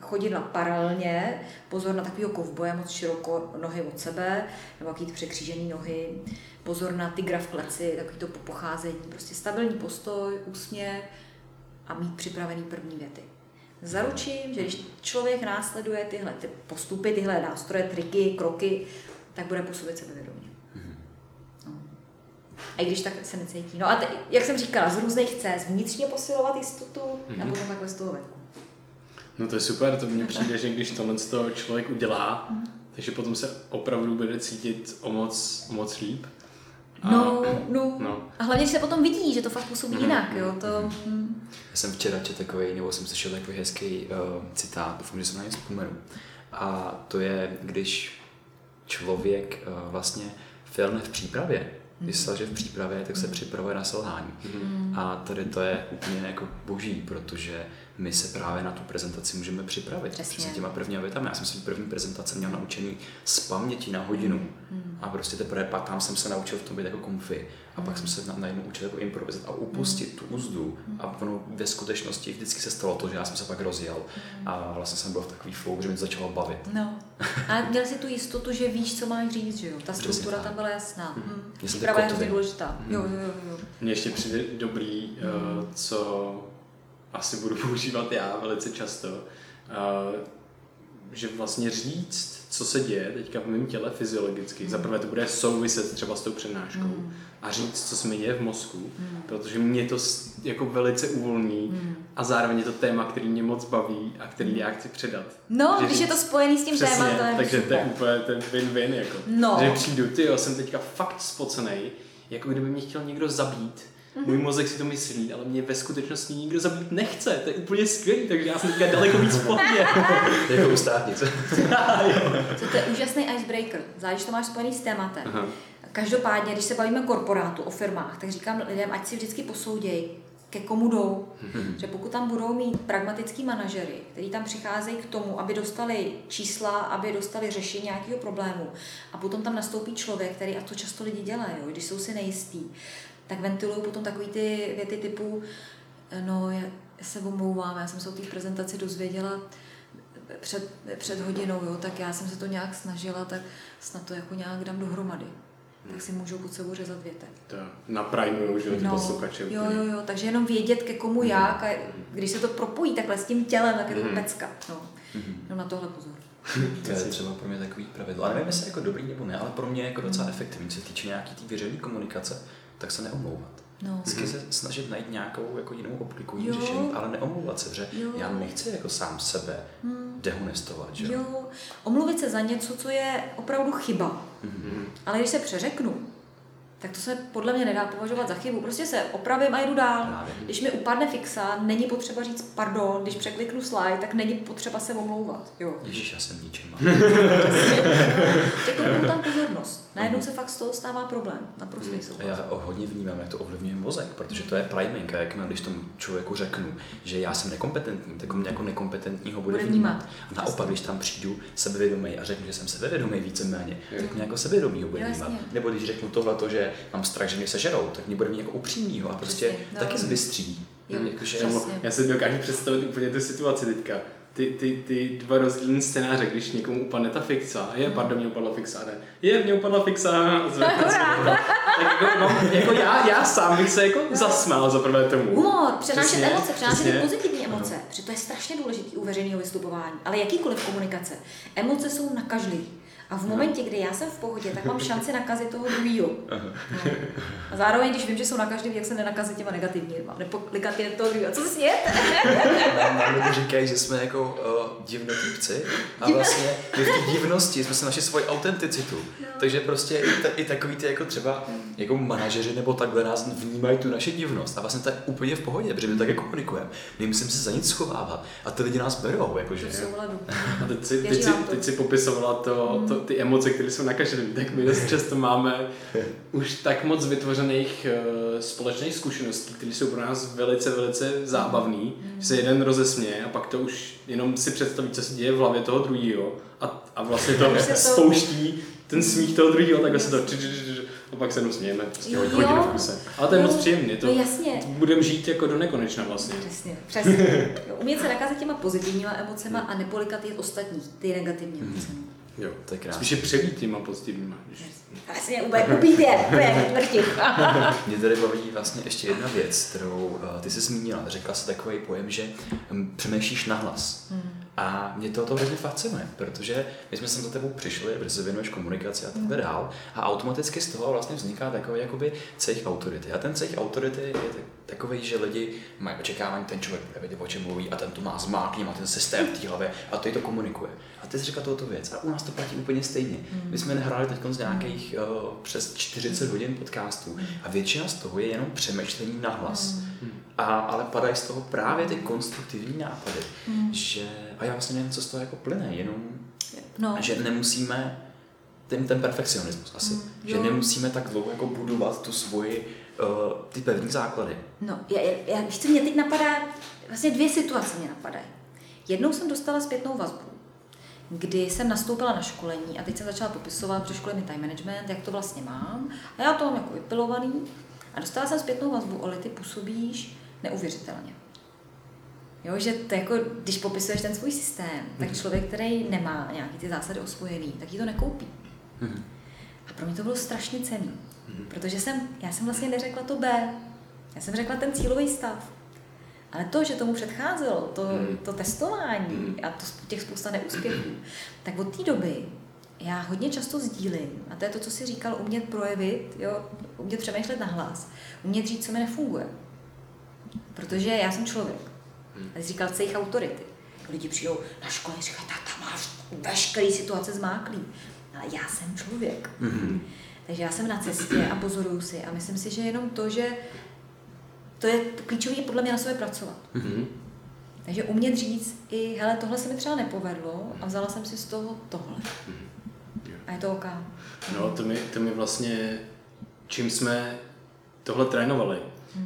chodidla paralelně, pozor na takového kovboje, moc široko nohy od sebe, nebo takový překřížený nohy, pozor na tygra v kleci, takový to pocházení, prostě stabilní postoj, úsměv a mít připravený první věty. Zaručím, že když člověk následuje tyhle ty postupy, tyhle nástroje, triky, kroky, tak bude působit sebevědomě. No. A i když tak se necítí. No a te, jak jsem říkala, z různých cest, vnitřně posilovat jistotu, mm-hmm. nebo takhle z toho venku. No to je super, to mně přijde, že když tohle toho člověk udělá, mm. takže potom se opravdu bude cítit o moc, o moc líp. A, no, no, no. A hlavně, že se potom vidí, že to fakt působí mm, jinak, jo, to... Mm. Já jsem včera četl takový, nebo jsem slyšel takový hezký uh, citát, doufám, že se na něj vzpomenu. A to je, když člověk uh, vlastně filme v přípravě, když se v přípravě, tak se mm. připravuje na selhání. Mm. A tady to je úplně jako boží, protože my se právě na tu prezentaci můžeme připravit. Přesně. Přesně těma prvníma větami. Já jsem si první prezentace měl naučený z paměti na hodinu. Mm. A prostě teprve pak tam jsem se naučil v tom být jako komfy. A pak jsem se na, najednou učil jako improvizovat a upustit tu úzdu. A ono ve skutečnosti vždycky se stalo to, že já jsem se pak rozjel. A vlastně jsem byl v takový flow, že mě to začalo bavit. No. A měl jsi tu jistotu, že víš, co máš říct, že jo? Ta struktura tam byla jasná. Mm. Příprava je hrozně důležitá. Mm. Jo, jo, jo. Mně ještě přijde dobrý, mm. uh, co asi budu používat já velice často, že vlastně říct co se děje teďka v mém těle fyziologicky. Mm. Za prvé to bude souviset třeba s tou přednáškou mm. a říct, co se mi děje v mozku, mm. protože mě to jako velice uvolní mm. a zároveň je to téma, který mě moc baví a který já chci předat. No, že když říct, je to spojený s tím přesně, tématem. Takže to je úplně ten win-win. Jako. No. Že přijdu, ty jo, jsem teďka fakt spocený, jako kdyby mě chtěl někdo zabít můj mozek si to myslí, ale mě ve skutečnosti nikdo zabít nechce. To je úplně skvělé, takže já jsem teďka daleko víc v pohodě. jako u státnice. To je úžasný icebreaker. Záleží, to máš spojený s tématem. Aha. Každopádně, když se bavíme korporátu, o firmách, tak říkám lidem, ať si vždycky posoudějí, ke komu jdou. Hmm. Že pokud tam budou mít pragmatický manažery, kteří tam přicházejí k tomu, aby dostali čísla, aby dostali řešení nějakého problému, a potom tam nastoupí člověk, který, a to často lidi dělají, jo, když jsou si nejistí, tak ventiluju potom takový ty věty typu, no já se omlouvám, já jsem se o té prezentaci dozvěděla před, před hodinou, jo, tak já jsem se to nějak snažila, tak snad to jako nějak dám dohromady. Hmm. Tak si můžou pod sebou řezat větek. To naprajmujou, že no, posluchače. Jo, jo, jo, takže jenom vědět, ke komu hmm. jak, a když se to propojí takhle s tím tělem, tak je to hmm. pecka. No. Hmm. no na tohle pozor. to je třeba pro mě takový pravidlo. A nevím, jestli jako dobrý nebo ne, ale pro mě jako docela efektivní, co se týče nějaký tý veřejné komunikace tak se neomlouvat. No. Vždycky se snažit najít nějakou jako jinou optiku, jiný řešení, ale neomlouvat se, že jo. já nechci jako sám sebe hmm. dehonestovat. Že? Jo, omluvit se za něco, co je opravdu chyba. Mm-hmm. Ale když se přeřeknu, tak to se podle mě nedá považovat za chybu. Prostě se opravím a jdu dál. Právě. Když mi upadne fixa, není potřeba říct pardon, když překliknu slide, tak není potřeba se omlouvat. Jo. Ježíš, já jsem ničím. Řeknu tam pozornost. Najednou se fakt z toho stává problém. Naprosto hmm. souhlas. Já hodně vnímám, jak to ovlivňuje mozek, protože to je priming. A jak když tomu člověku řeknu, že já jsem nekompetentní, tak on jako nekompetentního bude, bude vnímat. A naopak, když tam přijdu sebevědomý a řeknu, že jsem sebevědomý víceméně, tak mě jako sebevědomý bude vnímat. Nebo když řeknu tohle, že mám strach, že mě sežerou, tak mě bude mít jako upřímního a prostě no. taky zbystří. Jakože... Já si dokážu představit úplně tu situaci teďka. Ty, ty, ty dva rozdílné scénáře, když někomu upadne ta fixa, je, pardon, mě upadla fixa, ne, je, mě upadla fixa, tak jako, no, jako já, já sám bych se jako zasmál za prvé tomu. Humor, přenášet emoce, přenášet pozitivní emoce, protože to je strašně důležité u veřejného vystupování, ale jakýkoliv komunikace. Emoce jsou na každý. A v momentě, kdy já jsem v pohodě, tak mám šanci nakazit toho druhého. No. A zároveň, když vím, že jsou nakažliví, jak se nenakazit těma negativníma. Nepoklikat je toho druhého. Co se smějete? Nám lidi říkají, že jsme jako uh, divnotýpci a vlastně my v té divnosti jsme se našli svoji autenticitu. No. Takže prostě i, ta, i takový ty jako třeba jako manažeři nebo takhle nás vnímají tu naši divnost. A vlastně to je úplně v pohodě, protože my tak jako komunikujeme. Nemusím se za nic schovávat. A ty lidi nás berou. Jakože, a teď si, teď, si, teď si popisovala to, to, ty emoce, které jsou nakažené, tak my dost často máme už tak moc vytvořených uh, společných zkušeností, které jsou pro nás velice, velice zábavné, mm. že se jeden rozesměje a pak to už jenom si představí, co se děje v hlavě toho druhého a, a vlastně to spouští ten smích toho druhého, takhle se to a pak se jenom smějeme, prostě jo, hodně v kuse. Ale to je jo, moc příjemné, to, jasně. budeme žít jako do nekonečna vlastně. Přesně, přesně. umět se nakázat těma pozitivníma emocema a nepolikat je ostatní, ty negativní mm. emocemi. Jo, to je krásné. Spíše přebít těma pozitivníma. Vlastně úplně ubít je, úplně Mě tady baví vlastně ještě jedna věc, kterou uh, ty jsi zmínila. Řekla jsi takový pojem, že um, přemýšlíš nahlas. Hmm. A mě to, to hrozně fascinuje, protože my jsme sem za tebou přišli, protože se věnuješ komunikaci a takhle dál a automaticky z toho vlastně vzniká takový jakoby cech autority. A ten cech autority je takový, že lidi mají očekávání, ten člověk bude vědět, o čem mluví a ten to má zmákný, má ten systém v té hlavě a to to komunikuje. A ty jsi říkal toto věc. A u nás to platí úplně stejně. My jsme nahráli teď z nějakých uh, přes 40 hodin podcastů a většina z toho je jenom přemýšlení na hlas. A, ale padají z toho právě ty konstruktivní nápady, že a já vlastně nevím, co z toho jako plyne, jenom no. že nemusíme ten, ten perfekcionismus asi, mm, že nemusíme tak dlouho jako budovat tu svoji, uh, ty pevné základy. No, já, já, víš, co mě teď napadá, vlastně dvě situace mě napadají. Jednou jsem dostala zpětnou vazbu, kdy jsem nastoupila na školení a teď jsem začala popisovat, při škole mi time management, jak to vlastně mám. A já to mám jako vypilovaný. A dostala jsem zpětnou vazbu, Oli, ty působíš neuvěřitelně. Jo, že to jako, když popisuješ ten svůj systém, tak mhm. člověk, který nemá nějaký ty zásady osvojený, tak ji to nekoupí. Mm-hmm. A pro mě to bylo strašně cený, mm-hmm. protože jsem, já jsem vlastně neřekla to B, já jsem řekla ten cílový stav. Ale to, že tomu předcházelo, to, mm. to testování mm. a to, těch spousta neúspěchů, tak od té doby já hodně často sdílím, a to je to, co si říkal, umět projevit, jo, umět přemýšlet na hlas, umět říct, co mi nefunguje. Protože já jsem člověk. Hmm. A říkal jejich autority. Lidi přijdou na škole a říkají, ta máš veškerý situace zmáklý. Ale já jsem člověk. Mm-hmm. Takže já jsem na cestě a pozoruju si a myslím si, že jenom to, že to je klíčové podle mě na sobě pracovat. Mm-hmm. Takže umět říct i, hele, tohle se mi třeba nepovedlo a vzala jsem si z toho tohle. Mm-hmm. A je to OK. No, to mi, to mi vlastně, čím jsme tohle trénovali.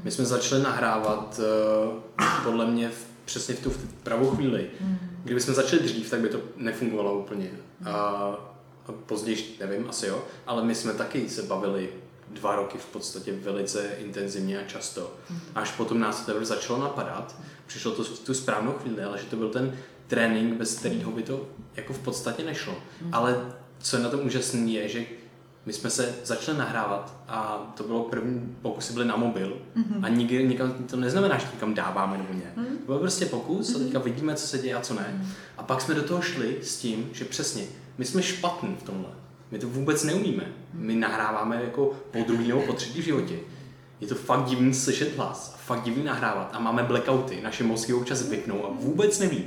My jsme začali nahrávat uh, podle mě v, přesně v tu v pravou chvíli. Mm-hmm. Kdyby jsme začali dřív, tak by to nefungovalo úplně. A později, nevím, asi jo, ale my jsme taky se bavili dva roky v podstatě velice intenzivně a často. Mhm. Až potom nás to začalo napadat, přišlo to v tu správnou chvíli, ale že to byl ten trénink, bez kterého by to jako v podstatě nešlo. Mhm. Ale co je na tom úžasné je, že my jsme se začali nahrávat a to bylo první pokusy byly na mobil mm-hmm. a nikdy, nikam, to neznamená, že někam dáváme nebo ne. Mm-hmm. To byl prostě pokus mm-hmm. a teďka vidíme, co se děje a co ne. Mm-hmm. A pak jsme do toho šli s tím, že přesně, my jsme špatní v tomhle. My to vůbec neumíme. My nahráváme jako po druhý nebo po třetí v životě. Je to fakt divný slyšet hlas a fakt divný nahrávat a máme blackouty, naše mozky občas vypnou a vůbec neví.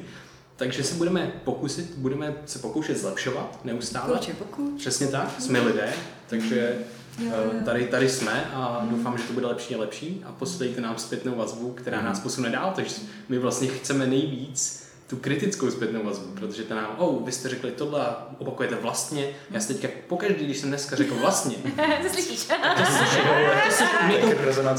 Takže se budeme pokusit, budeme se pokoušet zlepšovat neustále. Pokuč, Přesně tak, jsme lidé, takže eh, tady, tady jsme a doufám, že to bude lepší a lepší. A posílejte nám zpětnou vazbu, která nás posune dál, takže my vlastně chceme nejvíc tu kritickou zpětnou vazbu, protože to nám, oh, vy jste řekli tohle a opakujete vlastně. Já si teďka pokaždý, když jsem dneska řekl vlastně. to slyšíš. To slyším, to mě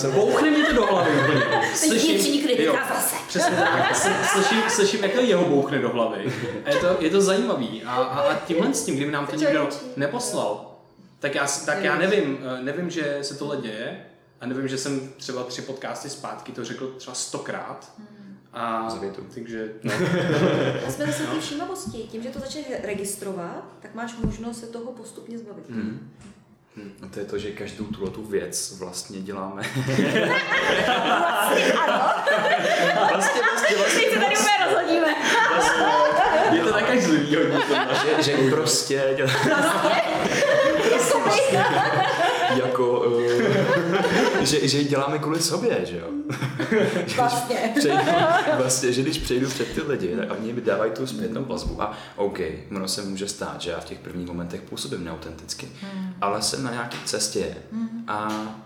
to, bouchne mi to do hlavy úplně. Slyším, jo, zase. Přesně tak, slyším, slyším, jak to jeho bouchne do hlavy. A je to, je to zajímavý a, a, a tímhle s tím, kdyby nám to nikdo neposlal, tak já, tak já nevím, eh, nevím, že se tohle děje a nevím, že jsem třeba tři podcasty zpátky to řekl třeba stokrát. Hmm a za větu. Takže, no. A jsme zase no. všímavosti. Tím, že to začne registrovat, tak máš možnost se toho postupně zbavit. Hmm. Hmm. A to je to, že každou tuhle tu věc vlastně děláme. vlastně ano. vlastně, vlastně, vlastně. Teď se tady úplně rozhodíme. Vlastně, je to tak až zlý že, že prostě... Prostě? jako, uh, že, že děláme kvůli sobě, že jo? Vlastně. přejdu, vlastně, že když přejdu před ty lidi a oni mi dávají tu zpětnou vazbu a OK, ono se může stát, že já v těch prvních momentech působím neautenticky, hmm. ale jsem na nějaké cestě hmm. a,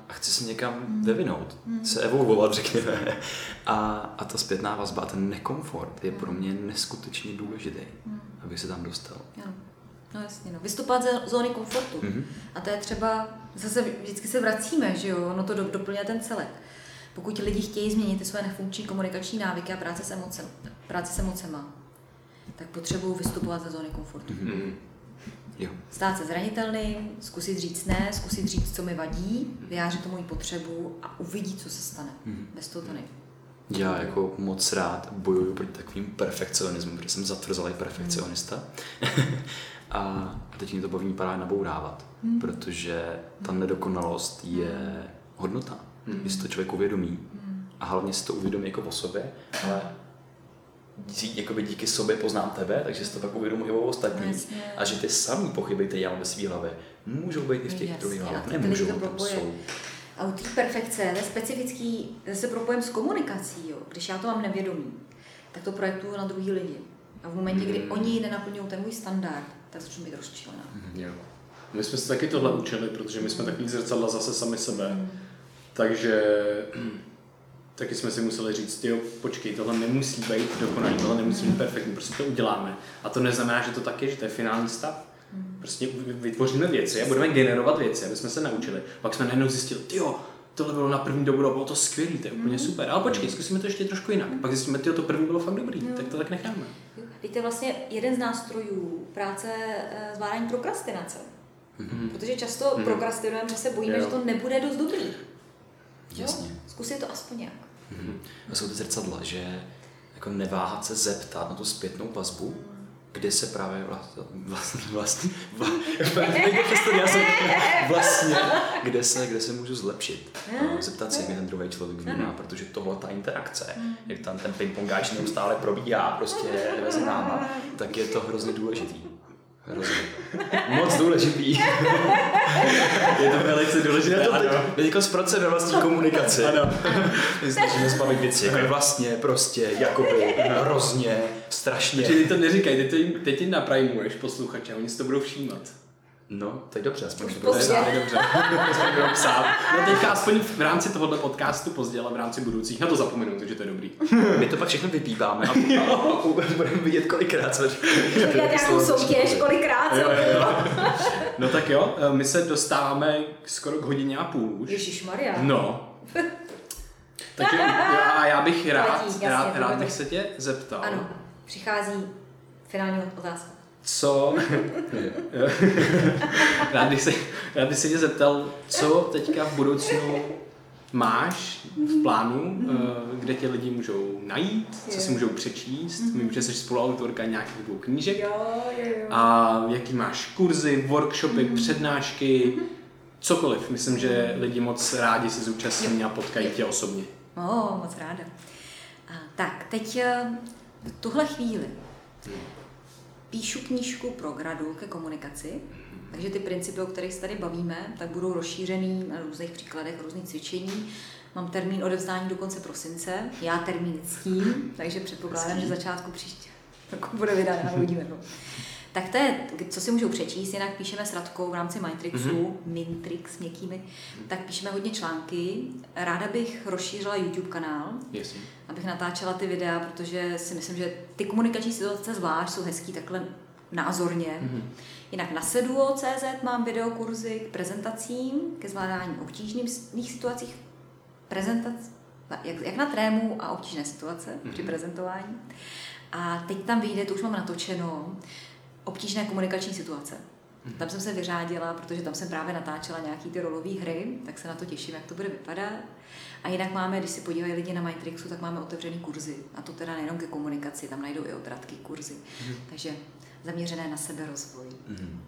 a chci se někam hmm. vyvinout, hmm. se evolvovat, řekněme. A, a ta zpětná vazba, ten nekomfort je pro mě neskutečně důležitý, hmm. abych se tam dostal. Yeah. No jasně, no. Vystupovat ze zóny komfortu. Mm-hmm. A to je třeba, zase vždycky se vracíme, že jo, no to doplňuje ten celek. Pokud lidi chtějí změnit ty své nefunkční komunikační návyky a práce s, emocem, práce s emocema, tak potřebují vystupovat ze zóny komfortu. Mm-hmm. Jo. Stát se zranitelným, zkusit říct ne, zkusit říct, co mi vadí, vyjářit to moji potřebu a uvidí, co se stane. Mm-hmm. Bez toho to nejde. Já jako moc rád bojuju proti takovým perfekcionismu, protože jsem zatvrzalý perfekcionista. Mm. A teď mě to baví právě nabourávat, hmm. protože ta nedokonalost je hodnota, hmm. když to člověk uvědomí. Hmm. A hlavně si to uvědomí jako o sobě, ale jakoby díky sobě poznám tebe, takže si to pak uvědomuji i o ostatní. Jasně. A že ty samý pochyby, které já mám ve svý hlavě, můžou být i v těch druhých hlavách. Nemůžou, tam jsou. A u té perfekce, je specifický, zase propojem s komunikací, jo. když já to mám nevědomí, tak to projektuju na druhý lidi. A v momentě, kdy hmm. oni nenaplňují ten můj standard, tak začnu být rozčilená. Mm, jo. My jsme se taky tohle učili, protože my jsme takový zrcadla zase sami sebe. Takže taky jsme si museli říct, jo, počkej, tohle nemusí být dokonalý, tohle nemusí být perfektní, prostě to uděláme. A to neznamená, že to tak je, že to je finální stav. Prostě vytvoříme věci a budeme generovat věci, aby jsme se naučili. Pak jsme najednou zjistili, jo, tohle bylo na první dobu, bylo to skvělé, to je úplně super. Ale počkej, zkusíme to ještě trošku jinak. Pak zjistíme, že to první bylo fakt dobrý, tak to tak necháme. Víte, vlastně jeden z nástrojů práce eh, zvládání prokrastinace. Mm-hmm. Protože často mm-hmm. prokrastinujeme, že se bojíme, jo. že to nebude dost dobrý. Jasně. Jo? Zkusit to aspoň nějak. Mm-hmm. To jsou ty zrcadla, že jako neváhat se zeptat na tu zpětnou vazbu, kde se právě vlastně, vlastně, vlastně, vlastně, vlastně kde se, kde se můžu zlepšit. Zeptat se, jak ten druhý člověk vnímá, protože tohle ta interakce, jak tam ten ping-pongáč neustále probíhá prostě mezi náma, tak je to hrozně důležitý. Hrozně. Moc důležitý. je to velice důležité. Je to teď, teď zpracuje ve vlastní komunikaci. Ano. My snažíme zbavit věci, jako vlastně, prostě, jakoby, hrozně, strašně. Ty to neříkej, ty, ty, teď ti naprajmuješ posluchače, oni si to budou všímat. No, to je dobře, aspoň to bude psát. dobře. aspoň psát. No teďka aspoň v rámci tohohle podcastu později, ale v rámci budoucích, na to zapomenu, takže to je dobrý. My to pak všechno vypíváme a, a, a budeme vidět kolikrát jsme Dělat nějakou soutěž, kolikrát jo, jo, jo. No tak jo, eh, my se dostáváme skoro k hodině a půl už. Ježíš Maria. No. Takže já, já bych rád, Platí, rád, rád bych se tě zeptal. Ano, přichází finální otázka co... rád, bych se, rád bych se tě zeptal, co teďka v budoucnu máš v plánu, eh, kde tě lidi můžou najít, co si můžou přečíst. Vím, že jsi spoluautorka nějakých dvou knížek. A jaký máš kurzy, workshopy, přednášky, cokoliv. Myslím, že lidi moc rádi se zúčastní a potkají tě osobně. O, moc ráda. A, tak, teď eh, v tuhle chvíli píšu knížku pro gradu ke komunikaci, takže ty principy, o kterých se tady bavíme, tak budou rozšířený na různých příkladech, různých cvičení. Mám termín odevzdání do konce prosince, já termín ctím, takže předpokládám, že začátku příště roku bude vydaná, uvidíme. No. Tak to je, co si můžou přečíst, jinak píšeme s Radkou v rámci Mindtrixu, mm-hmm. Mintrix měkkými, tak píšeme hodně články. Ráda bych rozšířila YouTube kanál, yes. Abych natáčela ty videa, protože si myslím, že ty komunikační situace zvlášť jsou hezký takhle názorně. Mm-hmm. Jinak na seduo.cz mám videokurzy k prezentacím, ke zvládání obtížných situacích, prezentac, jak, jak na trému a obtížné situace mm-hmm. při prezentování. A teď tam vyjde, to už mám natočeno, obtížné komunikační situace. Mm-hmm. Tam jsem se vyřádila, protože tam jsem právě natáčela nějaký ty rolové hry, tak se na to těším, jak to bude vypadat. A jinak máme, když si podívají lidi na Mindtrixu, tak máme otevřený kurzy. A to teda nejenom ke komunikaci, tam najdou i odradky kurzy. Mm-hmm. Takže zaměřené na sebe rozvoj. Mm-hmm.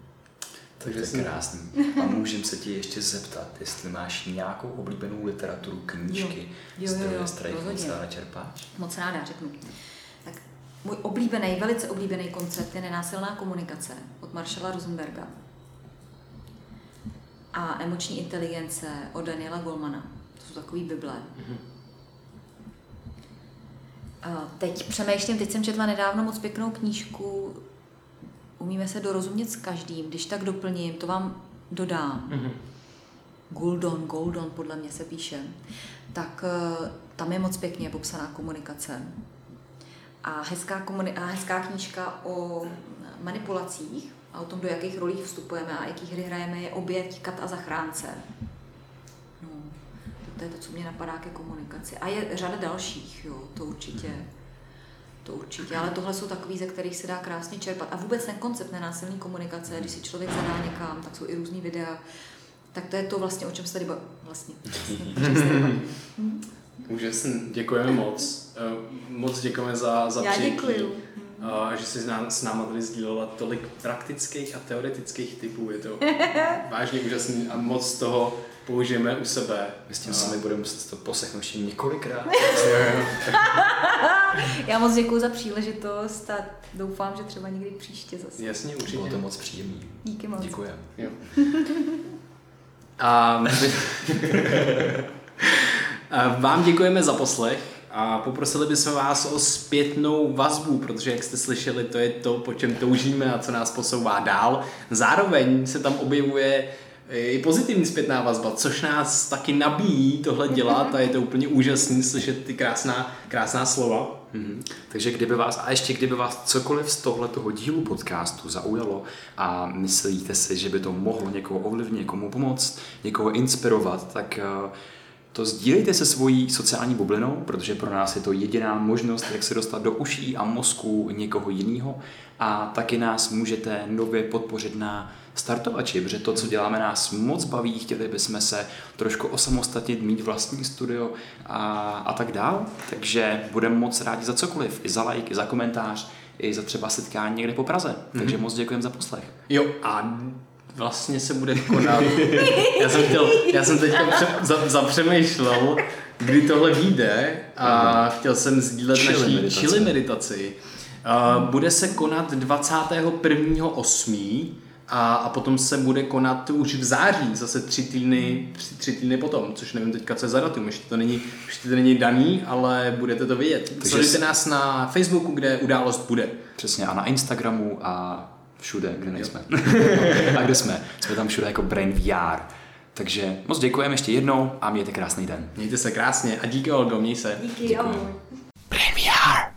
Takže to je krásný. A můžem se ti ještě zeptat, jestli máš nějakou oblíbenou literaturu, knížky, jo, jo, jo, z moc ráda čerpáš? Moc ráda, řeknu. Tak můj oblíbený, velice oblíbený koncept je nenásilná komunikace od Marshalla Rosenberga a emoční inteligence od Daniela Goldmana. To jsou takový bible. Mm-hmm. A teď přemýšlím, teď jsem četla nedávno moc pěknou knížku Umíme se dorozumět s každým, když tak doplním, to vám dodám. Mm-hmm. Guldon, Goldon podle mě se píše. Tak eh, tam je moc pěkně popsaná komunikace a hezká, komuni- a hezká knížka o manipulacích a o tom, do jakých rolí vstupujeme a jaký hry hrajeme, je oběť, kat a zachránce. To je to, co mě napadá ke komunikaci. A je řada dalších, jo, to určitě. To určitě, ale tohle jsou takový, ze kterých se dá krásně čerpat. A vůbec ten koncept nenásilní komunikace, když si člověk zadá někam, tak jsou i různý videa, tak to je to vlastně, o čem se tady bavíme. Vlastně, vlastně, Úžasný, děkujeme moc. Eh, moc děkujeme za, za Já děkuju. Eh, a že jsi s náma tady sdílela tolik praktických a teoretických typů. Je to vážně úžasný a moc toho použijeme u sebe. My s tím sami budeme muset to poslechnout ještě několikrát. Já moc děkuji za příležitost a doufám, že třeba někdy příště zase. Jasně, určitě. Bylo to moc příjemný. Díky moc. Děkujeme. A vám děkujeme za poslech a poprosili bychom vás o zpětnou vazbu, protože jak jste slyšeli, to je to, po čem toužíme a co nás posouvá dál. Zároveň se tam objevuje i pozitivní zpětná vazba, což nás taky nabíjí tohle dělat a je to úplně úžasný slyšet ty krásná, krásná slova. Mm-hmm. Takže kdyby vás, a ještě kdyby vás cokoliv z tohletoho dílu podcastu zaujalo a myslíte si, že by to mohlo někoho ovlivnit, někomu pomoct, někoho inspirovat, tak uh, to sdílejte se svojí sociální bublinou, protože pro nás je to jediná možnost, jak se dostat do uší a mozku někoho jiného a taky nás můžete nově podpořit na startovači, protože to, co děláme, nás moc baví, chtěli bychom se trošku osamostatnit, mít vlastní studio a, a tak dál, takže budeme moc rádi za cokoliv, i za like, i za komentář, i za třeba setkání někde po Praze. Mm-hmm. Takže moc děkujeme za poslech. Jo, a vlastně se bude konat. Já jsem, chtěl, já jsem teďka pře, za, zapřemýšlel, kdy tohle vyjde a chtěl jsem sdílet naší meditaci. chili meditaci Uh, bude se konat 21.8. A, a potom se bude konat už v září, zase tři týdny, tři, tři týdny potom, což nevím teďka, co je za datum, ještě to není, ještě to není daný, ale budete to vidět. Takže Sledujte nás na Facebooku, kde událost bude. Přesně, a na Instagramu a všude, kde nejsme. a kde jsme? Jsme tam všude jako Brain VR. Takže moc děkujeme ještě jednou a mějte krásný den. Mějte se krásně a díky Olgo, měj se. Díky, Děkuji. ahoj.